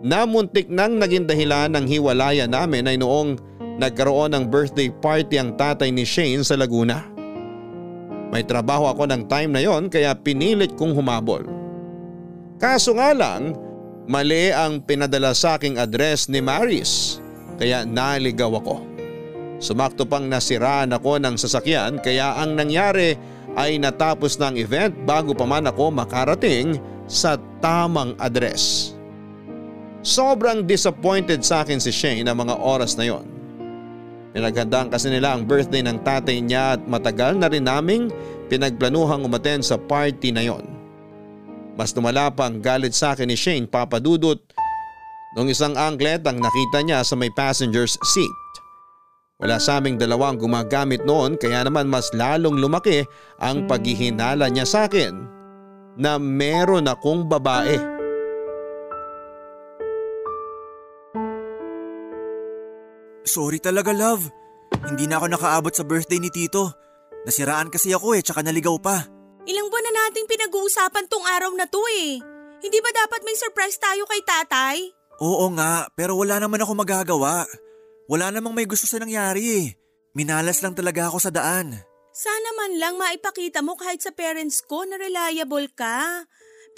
Namuntik nang naging dahilan ng hiwalayan namin ay noong nagkaroon ng birthday party ang tatay ni Shane sa Laguna. May trabaho ako ng time na yon kaya pinilit kong humabol. Kaso nga lang, mali ang pinadala sa aking address ni Maris kaya naligaw ako. Sumakto pang nasiraan ako ng sasakyan kaya ang nangyari ay natapos ng event bago pa man ako makarating sa tamang address. Sobrang disappointed sa akin si Shane na mga oras na yon. Pinaghandaan kasi nila ang birthday ng tatay niya at matagal na rin naming pinagplanuhang umaten sa party na yon. Mas lumala pa ang galit sa akin ni Shane papadudot nung isang anglet ang nakita niya sa may passenger's seat. Wala sa aming dalawang gumagamit noon kaya naman mas lalong lumaki ang paghihinala niya sa akin na meron akong babae. Sorry talaga love. Hindi na ako nakaabot sa birthday ni Tito. Nasiraan kasi ako eh, tsaka naligaw pa. Ilang buwan na nating pinag-uusapan tong araw na to eh. Hindi ba dapat may surprise tayo kay tatay? Oo nga, pero wala naman ako magagawa. Wala namang may gusto sa nangyari eh. Minalas lang talaga ako sa daan. Sana man lang maipakita mo kahit sa parents ko na reliable ka.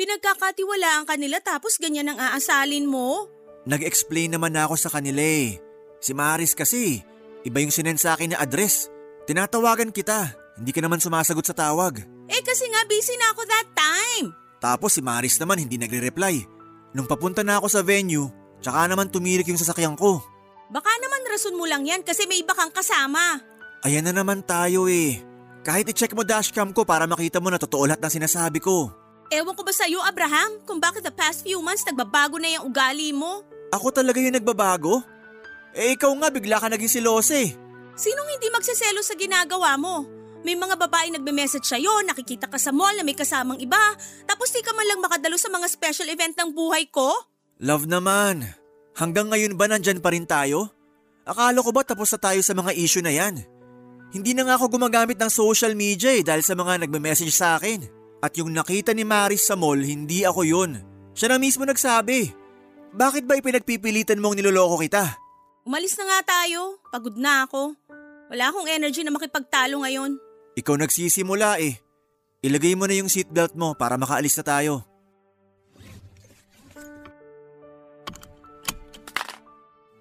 Pinagkakatiwalaan ka nila tapos ganyan ang aasalin mo. Nag-explain naman na ako sa kanila eh. Si Maris kasi, iba yung sinend sa akin na address. Tinatawagan kita, hindi ka naman sumasagot sa tawag. Eh kasi nga busy na ako that time. Tapos si Maris naman hindi nagre-reply. Nung papunta na ako sa venue, tsaka naman tumirik yung sasakyan ko. Baka naman rason mo lang yan kasi may iba kang kasama. Ayan na naman tayo eh. Kahit i-check mo dashcam ko para makita mo na totoo lahat ng sinasabi ko. Ewan ko ba sa'yo, Abraham, kung bakit the past few months nagbabago na yung ugali mo? Ako talaga yung nagbabago? Eh ikaw nga bigla ka naging silose. Sinong hindi magsaselo sa ginagawa mo? May mga babae nagbe-message sa'yo, nakikita ka sa mall na may kasamang iba, tapos di ka man lang makadalo sa mga special event ng buhay ko? Love naman. Hanggang ngayon ba nandyan pa rin tayo? Akala ko ba tapos na tayo sa mga issue na yan? Hindi na nga ako gumagamit ng social media eh dahil sa mga nagme-message sa akin. At yung nakita ni Maris sa mall, hindi ako yun. Siya na mismo nagsabi. Bakit ba ipinagpipilitan mong niloloko kita? Umalis na nga tayo. Pagod na ako. Wala akong energy na makipagtalo ngayon. Ikaw nagsisimula eh. Ilagay mo na yung seatbelt mo para makaalis na tayo.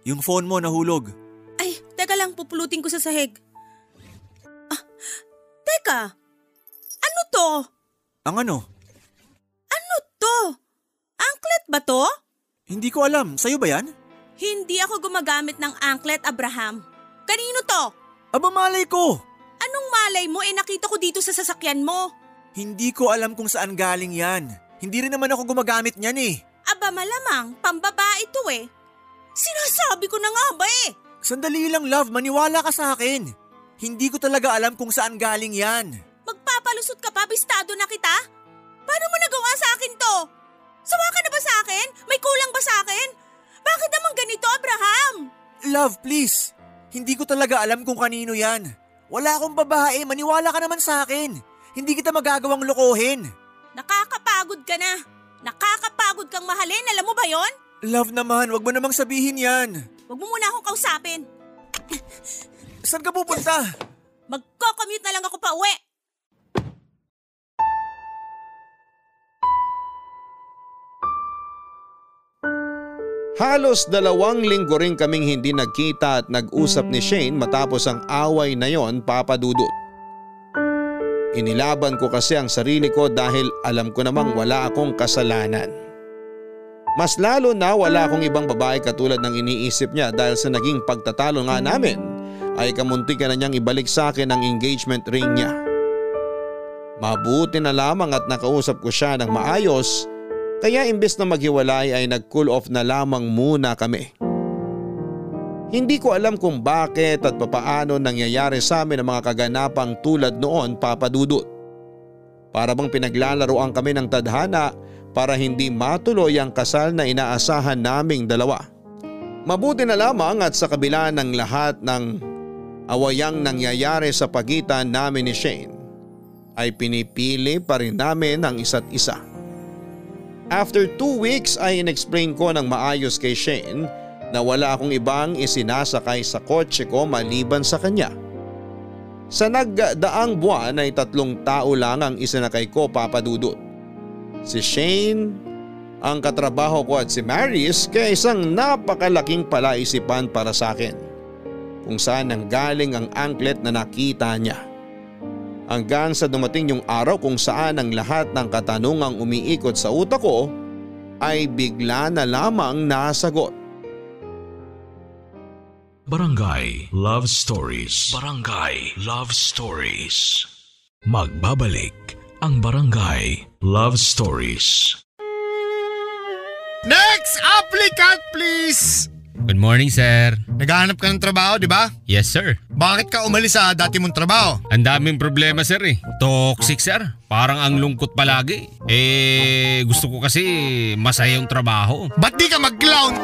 Yung phone mo nahulog. Ay, teka lang, pupulutin ko sa sahig. Ah, teka, ano to? Ang ano? Ano to? Anklet ba to? Hindi ko alam. Sa'yo ba yan? Hindi ako gumagamit ng anklet, Abraham. Kanino to? Aba malay ko! Anong malay mo eh nakita ko dito sa sasakyan mo? Hindi ko alam kung saan galing yan. Hindi rin naman ako gumagamit niyan eh. Aba malamang, pambabae to eh. Sinasabi ko na nga ba eh. Sandali lang love, maniwala ka sa akin. Hindi ko talaga alam kung saan galing yan. Magpapalusot ka pa, bistado na kita? Paano mo nagawa sa akin to? Sawa ka na ba sa akin? May kulang ba sa akin? love, please. Hindi ko talaga alam kung kanino yan. Wala akong babae, maniwala ka naman sa akin. Hindi kita magagawang lokohin. Nakakapagod ka na. Nakakapagod kang mahalin, alam mo ba yon? Love naman, wag mo namang sabihin yan. Huwag mo muna akong kausapin. Saan ka pupunta? Magko-commute na lang ako pa uwi. Halos dalawang linggo rin kaming hindi nagkita at nag-usap ni Shane matapos ang away na yon papadudot. Inilaban ko kasi ang sarili ko dahil alam ko namang wala akong kasalanan. Mas lalo na wala akong ibang babae katulad ng iniisip niya dahil sa naging pagtatalo nga namin ay kamunti ka na niyang ibalik sa akin ang engagement ring niya. Mabuti na lamang at nakausap ko siya ng maayos kaya imbes na maghiwalay ay nag-cool off na lamang muna kami. Hindi ko alam kung bakit at papaano nangyayari sa amin ang mga kaganapang tulad noon papadudot. Para bang pinaglalaroan kami ng tadhana para hindi matuloy ang kasal na inaasahan naming dalawa. Mabuti na lamang at sa kabila ng lahat ng awayang nangyayari sa pagitan namin ni Shane ay pinipili pa rin namin ang isa't isa. After two weeks ay inexplain ko ng maayos kay Shane na wala akong ibang isinasakay sa kotse ko maliban sa kanya. Sa nagdaang buwan ay tatlong tao lang ang isinakay ko papadudot. Si Shane, ang katrabaho ko at si Maris kaya isang napakalaking palaisipan para sa akin. Kung saan nang galing ang anklet na nakita niya. Hanggang sa dumating yung araw kung saan ang lahat ng katanungang umiikot sa utak ko ay bigla na lamang nasagot. Barangay Love Stories Barangay Love Stories Magbabalik ang Barangay Love Stories Next applicant please! Good morning, sir. Naghahanap ka ng trabaho, di ba? Yes, sir. Bakit ka umalis sa dati mong trabaho? Ang daming problema, sir eh. Toxic, sir. Parang ang lungkot palagi. Eh, gusto ko kasi masaya yung trabaho. Ba't di ka mag-clown?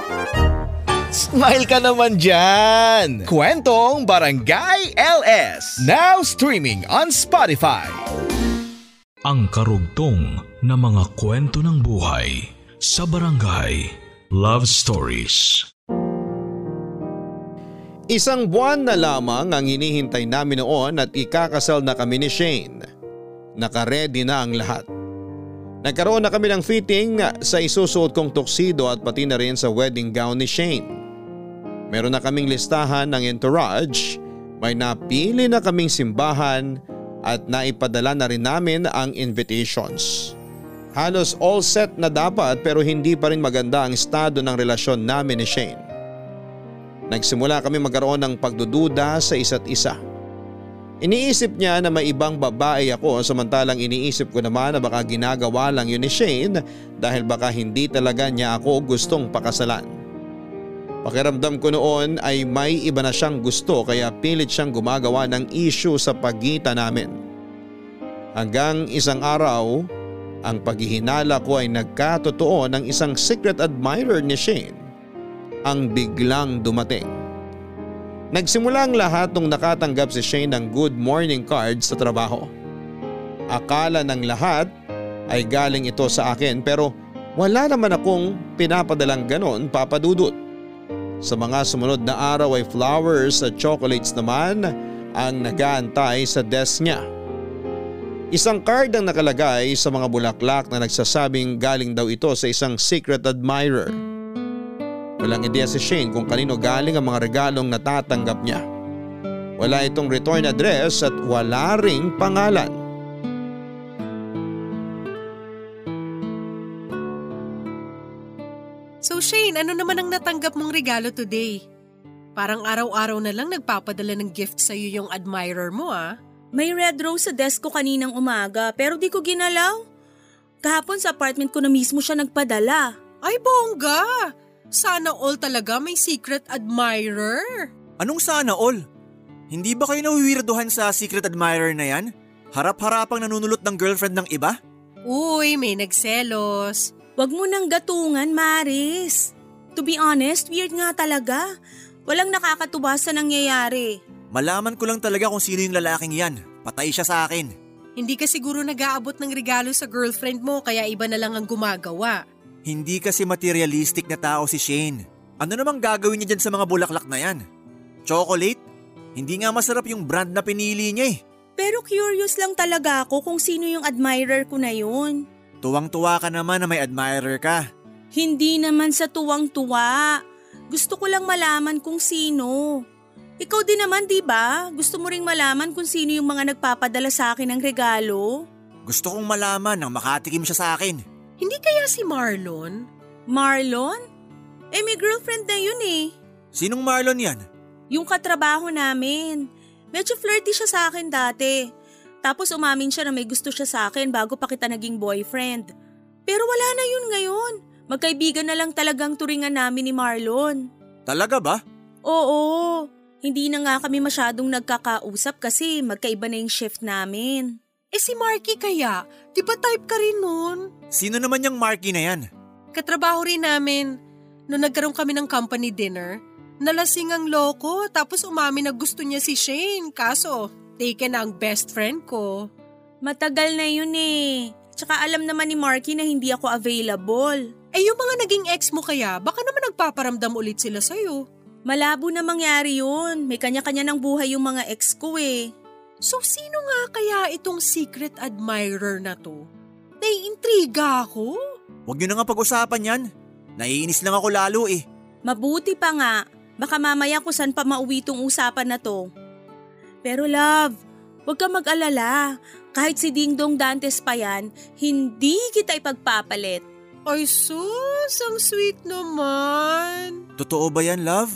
Smile ka naman dyan! Kwentong Barangay LS. Now streaming on Spotify. Ang karugtong na mga kwento ng buhay sa Barangay Love Stories Isang buwan na lamang ang hinihintay namin noon at ikakasal na kami ni Shane. Nakaredy na ang lahat. Nagkaroon na kami ng fitting sa isusuot kong tuxedo at pati na rin sa wedding gown ni Shane. Meron na kaming listahan ng entourage, may napili na kaming simbahan at naipadala na rin namin ang invitations. Halos all set na dapat pero hindi pa rin maganda ang estado ng relasyon namin ni Shane. Nagsimula kami magkaroon ng pagdududa sa isa't isa. Iniisip niya na may ibang babae ako samantalang iniisip ko naman na baka ginagawa lang yun ni Shane dahil baka hindi talaga niya ako gustong pakasalan. Pakiramdam ko noon ay may iba na siyang gusto kaya pilit siyang gumagawa ng issue sa pagitan namin. Hanggang isang araw, ang paghihinala ko ay nagkatotoo ng isang secret admirer ni Shane ang biglang dumating. Nagsimula ang lahat nung nakatanggap si Shane ng good morning card sa trabaho. Akala ng lahat ay galing ito sa akin pero wala naman akong pinapadalang ganon papadudot. Sa mga sumunod na araw ay flowers at chocolates naman ang nagaantay sa desk niya. Isang card ang nakalagay sa mga bulaklak na nagsasabing galing daw ito sa isang secret admirer. Walang ideya si Shane kung kanino galing ang mga regalong natatanggap niya. Wala itong return address at wala ring pangalan. So Shane, ano naman ang natanggap mong regalo today? Parang araw-araw na lang nagpapadala ng gift sa'yo yung admirer mo ah. May red rose sa desk ko kaninang umaga pero di ko ginalaw. Kahapon sa apartment ko na mismo siya nagpadala. Ay bongga! Sana all talaga may secret admirer. Anong sana all? Hindi ba kayo nawiwirduhan sa secret admirer na yan? Harap-harapang nanunulot ng girlfriend ng iba? Uy, may nagselos. Wag mo nang gatungan, Maris. To be honest, weird nga talaga. Walang nakakatuwa sa nangyayari. Malaman ko lang talaga kung sino yung lalaking yan. Patay siya sa akin. Hindi ka siguro nag-aabot ng regalo sa girlfriend mo kaya iba na lang ang gumagawa. Hindi kasi materialistic na tao si Shane. Ano namang gagawin niya dyan sa mga bulaklak na yan? Chocolate? Hindi nga masarap yung brand na pinili niya eh. Pero curious lang talaga ako kung sino yung admirer ko na yun. Tuwang-tuwa ka naman na may admirer ka. Hindi naman sa tuwang-tuwa. Gusto ko lang malaman kung sino. Ikaw din naman, di ba? Gusto mo ring malaman kung sino yung mga nagpapadala sa akin ng regalo? Gusto kong malaman nang makatikim siya sa akin. Hindi kaya si Marlon? Marlon? Eh may girlfriend na yun eh. Sinong Marlon yan? Yung katrabaho namin. Medyo flirty siya sa akin dati. Tapos umamin siya na may gusto siya sa akin bago pa kita naging boyfriend. Pero wala na yun ngayon. Magkaibigan na lang talagang turingan namin ni Marlon. Talaga ba? Oo. Hindi na nga kami masyadong nagkakausap kasi magkaiba na yung shift namin. Eh si Marky kaya? Di ba type ka rin nun? Sino naman yung Marky na yan? Katrabaho rin namin. Noong nagkaroon kami ng company dinner, nalasing ang loko tapos umamin na gusto niya si Shane. Kaso, taken ang best friend ko. Matagal na yun eh. Tsaka alam naman ni Marky na hindi ako available. Eh yung mga naging ex mo kaya, baka naman nagpaparamdam ulit sila sa'yo. Malabo na mangyari yun. May kanya-kanya ng buhay yung mga ex ko eh. So sino nga kaya itong secret admirer na to? Naiintriga ako. Huwag niyo na nga pag-usapan yan. Naiinis lang ako lalo eh. Mabuti pa nga. Baka mamaya kung saan pa mauwi tong usapan na to. Pero love, huwag ka mag-alala. Kahit si Ding Dong Dantes pa yan, hindi kita ipagpapalit. Ay sus, ang sweet naman. Totoo ba yan, love?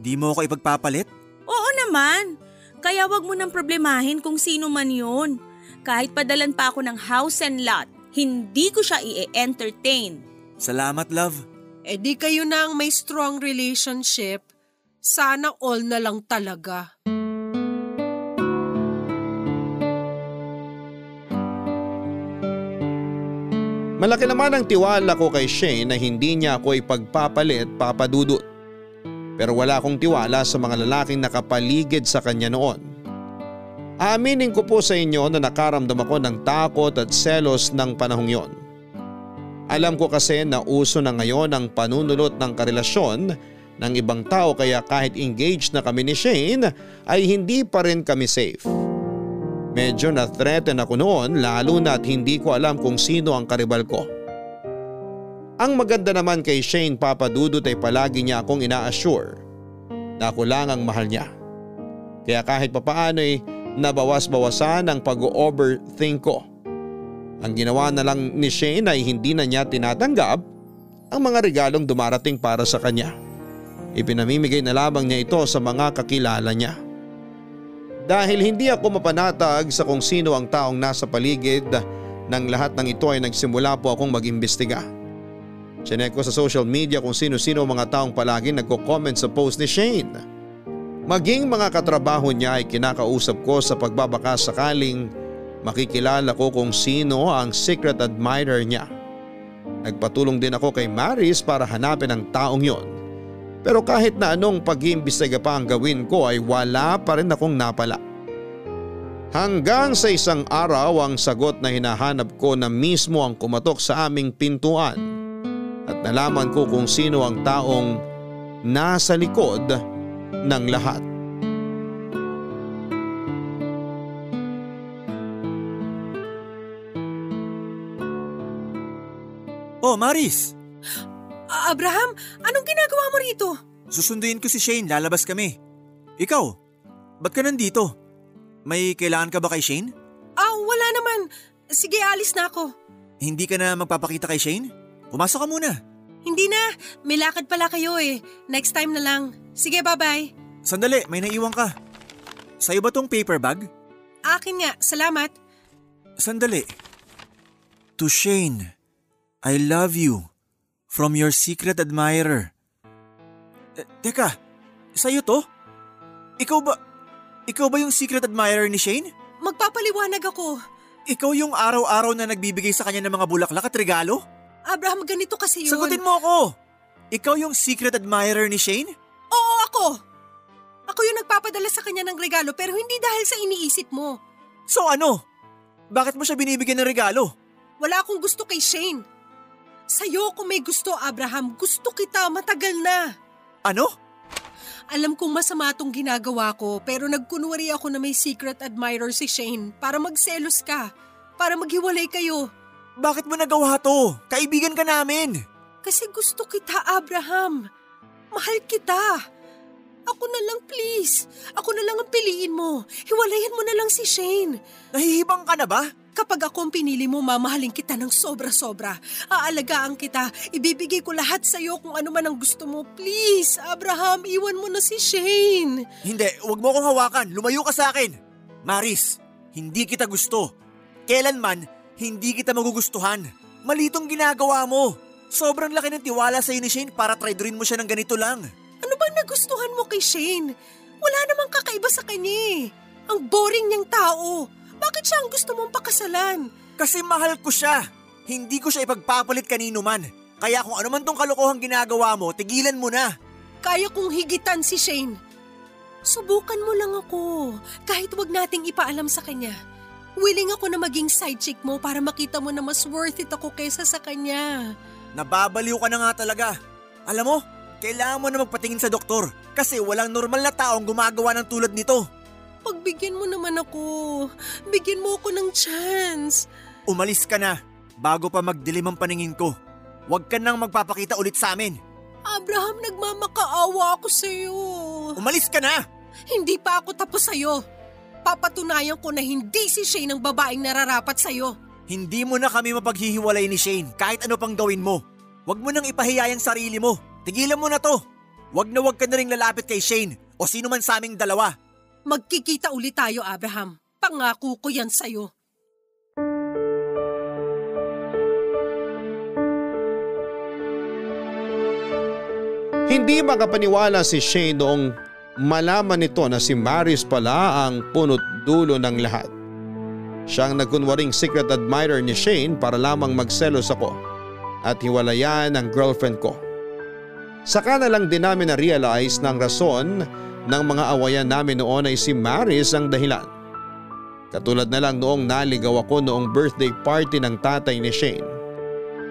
Di mo ako ipagpapalit? Oo naman. Kaya wag mo nang problemahin kung sino man yun. Kahit padalan pa ako ng house and lot, hindi ko siya i-entertain. Salamat, love. Eh di kayo na ang may strong relationship. Sana all na lang talaga. Malaki naman ang tiwala ko kay Shane na hindi niya ako ipagpapalit papadudot. Pero wala akong tiwala sa mga lalaking nakapaligid sa kanya noon. Aaminin ko po sa inyo na nakaramdam ako ng takot at selos ng panahong yon. Alam ko kasi na uso na ngayon ang panunulot ng karelasyon ng ibang tao kaya kahit engaged na kami ni Shane ay hindi pa rin kami safe. Medyo na-threaten ako noon lalo na at hindi ko alam kung sino ang karibal ko. Ang maganda naman kay Shane Papadudut ay palagi niya akong ina-assure na ako lang ang mahal niya. Kaya kahit papaano ay nabawas-bawasan ang pag-overthink ko. Ang ginawa na lang ni Shane ay hindi na niya tinatanggap ang mga regalong dumarating para sa kanya. Ipinamimigay na lamang niya ito sa mga kakilala niya. Dahil hindi ako mapanatag sa kung sino ang taong nasa paligid ng lahat ng ito ay nagsimula po akong mag-imbestiga. Chinek ko sa social media kung sino-sino mga taong palagi nagko-comment sa post ni Shane. Maging mga katrabaho niya ay kinakausap ko sa pagbabaka sakaling makikilala ko kung sino ang secret admirer niya. Nagpatulong din ako kay Maris para hanapin ang taong yon. Pero kahit na anong pag-iimbestiga pa ang gawin ko ay wala pa rin akong napala. Hanggang sa isang araw ang sagot na hinahanap ko na mismo ang kumatok sa aming pintuan at nalaman ko kung sino ang taong nasa likod ng lahat. Oh, Maris! Ah, Abraham, anong ginagawa mo rito? Susunduin ko si Shane, lalabas kami. Ikaw, ba't ka nandito? May kailangan ka ba kay Shane? Ah, wala naman. Sige, alis na ako. Hindi ka na magpapakita kay Shane? Pumasok ka muna. Hindi na. May lakad pala kayo eh. Next time na lang. Sige, bye-bye. Sandali, may naiwan ka. Sa'yo ba tong paper bag? Akin nga, salamat. Sandali. To Shane, I love you. From your secret admirer. Eh, teka, sa'yo to? Ikaw ba, ikaw ba yung secret admirer ni Shane? Magpapaliwanag ako. Ikaw yung araw-araw na nagbibigay sa kanya ng mga bulaklak at regalo? Abraham, ganito kasi yun. Sagutin mo ako! Ikaw yung secret admirer ni Shane? Oo, ako! Ako yung nagpapadala sa kanya ng regalo pero hindi dahil sa iniisip mo. So ano? Bakit mo siya binibigyan ng regalo? Wala akong gusto kay Shane. Sa'yo kung may gusto, Abraham, gusto kita matagal na. Ano? Alam kong masama itong ginagawa ko pero nagkunwari ako na may secret admirer si Shane para magselos ka, para maghiwalay kayo. Bakit mo nagawa to? Kaibigan ka namin. Kasi gusto kita, Abraham. Mahal kita. Ako na lang please. Ako na lang ang piliin mo. Hiwalayan mo na lang si Shane. Nahihibang ka na ba? Kapag ako ang pinili mo, mamahalin kita ng sobra-sobra. Aalagaan kita. Ibibigay ko lahat sa'yo kung ano man ang gusto mo. Please, Abraham, iwan mo na si Shane. Hindi, wag mo akong hawakan. Lumayo ka sa akin. Maris, hindi kita gusto. Kailanman, hindi kita magugustuhan. Malitong ginagawa mo. Sobrang laki ng tiwala sa'yo ni Shane para traidorin mo siya ng ganito lang. Ano bang nagustuhan mo kay Shane? Wala namang kakaiba sa kanya eh. Ang boring niyang tao. Bakit siya ang gusto mong pakasalan? Kasi mahal ko siya. Hindi ko siya ipagpapalit kanino man. Kaya kung ano man tong kalokohang ginagawa mo, tigilan mo na. Kaya kong higitan si Shane. Subukan mo lang ako. Kahit wag nating ipaalam sa kanya. Willing ako na maging side chick mo para makita mo na mas worth it ako kaysa sa kanya. Nababaliw ka na nga talaga. Alam mo, kailangan mo na magpatingin sa doktor kasi walang normal na taong gumagawa ng tulad nito. Pagbigyan mo naman ako. Bigyan mo ako ng chance. Umalis ka na bago pa magdilim ang paningin ko. Huwag ka nang magpapakita ulit sa amin. Abraham, nagmamakaawa ako sa'yo. Umalis ka na! Hindi pa ako tapos sa'yo. Papatunayan ko na hindi si Shane ang babaeng nararapat sa'yo. Hindi mo na kami mapaghihiwalay ni Shane kahit ano pang gawin mo. Huwag mo nang ipahiya ang sarili mo. Tigilan mo na to. Huwag na huwag ka na rin lalapit kay Shane o sino man sa aming dalawa. Magkikita ulit tayo, Abraham. Pangako ko yan sa'yo. Hindi makapaniwala si Shane noong malaman nito na si Maris pala ang punot dulo ng lahat. Siyang nagkunwaring secret admirer ni Shane para lamang magselos ako at hiwalayan ang girlfriend ko. Saka na lang din namin na-realize ng rason ng mga awayan namin noon ay si Maris ang dahilan. Katulad na lang noong naligaw ako noong birthday party ng tatay ni Shane.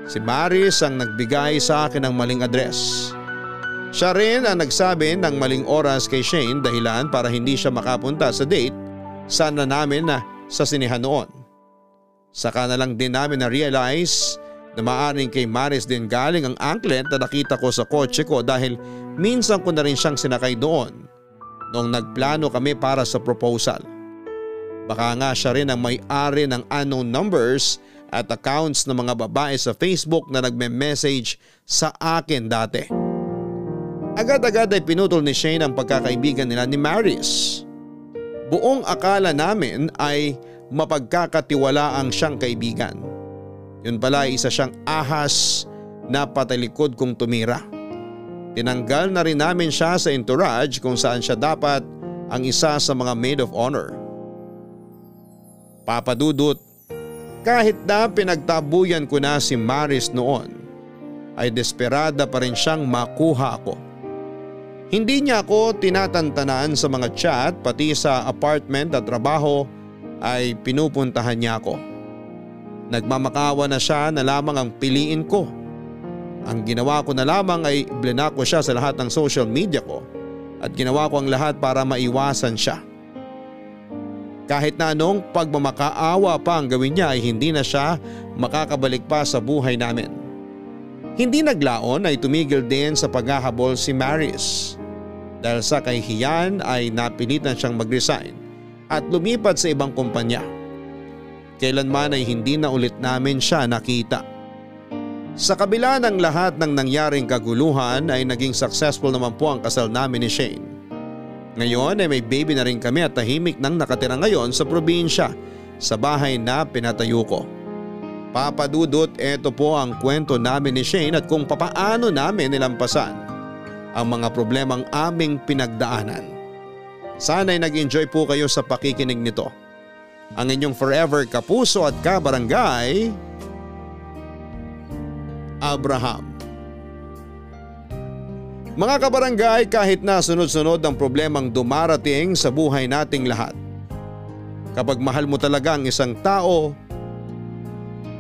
Si Maris ang nagbigay sa akin ng maling address. Siya rin ang nagsabi ng maling oras kay Shane dahilan para hindi siya makapunta sa date sana namin na sa sinihan noon. Saka na lang din namin na-realize na maaring kay Maris din galing ang anklet na nakita ko sa kotse ko dahil minsan ko na rin siyang sinakay doon noong nagplano kami para sa proposal. Baka nga siya rin ang may-ari ng unknown numbers at accounts ng mga babae sa Facebook na nagme-message sa akin dati. Agad-agad ay pinutol ni Shane ang pagkakaibigan nila ni Maris. Buong akala namin ay mapagkakatiwala ang siyang kaibigan. Yun pala ay isa siyang ahas na patalikod kong tumira. Tinanggal na rin namin siya sa entourage kung saan siya dapat ang isa sa mga maid of honor. Papadudot, kahit na pinagtabuyan ko na si Maris noon, ay desperada pa rin siyang makuha ako. Hindi niya ako tinatantanan sa mga chat pati sa apartment at trabaho ay pinupuntahan niya ako. Nagmamakawa na siya na lamang ang piliin ko. Ang ginawa ko na lamang ay blinak ko siya sa lahat ng social media ko at ginawa ko ang lahat para maiwasan siya. Kahit na anong pagmamakaawa pa ang gawin niya ay hindi na siya makakabalik pa sa buhay namin. Hindi naglaon ay tumigil din sa paghahabol si Maris. Dahil sa kahihiyan ay napilitan siyang mag-resign at lumipat sa ibang kumpanya. Kailanman ay hindi na ulit namin siya nakita. Sa kabila ng lahat ng nangyaring kaguluhan ay naging successful naman po ang kasal namin ni Shane. Ngayon ay may baby na rin kami at tahimik nang nakatira ngayon sa probinsya sa bahay na pinatayo ko. Papadudot ito po ang kwento namin ni Shane at kung papaano namin nilampasan ang mga problemang aming pinagdaanan. Sana'y nag-enjoy po kayo sa pakikinig nito. Ang inyong forever kapuso at kabarangay, Abraham. Mga kabarangay kahit na sunod-sunod ang problemang dumarating sa buhay nating lahat. Kapag mahal mo talaga ang isang tao,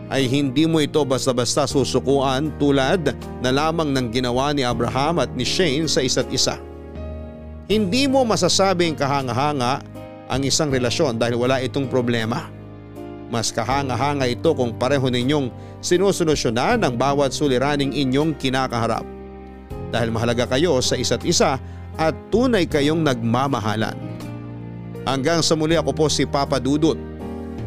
ay hindi mo ito basta-basta susukuan tulad na lamang ng ginawa ni Abraham at ni Shane sa isa't isa. Hindi mo masasabing kahanga-hanga ang isang relasyon dahil wala itong problema. Mas kahanga-hanga ito kung pareho ninyong sinusolusyonan ang bawat suliraning inyong kinakaharap dahil mahalaga kayo sa isa't isa at tunay kayong nagmamahalan. Hanggang sa muli ako po si Papa Dudut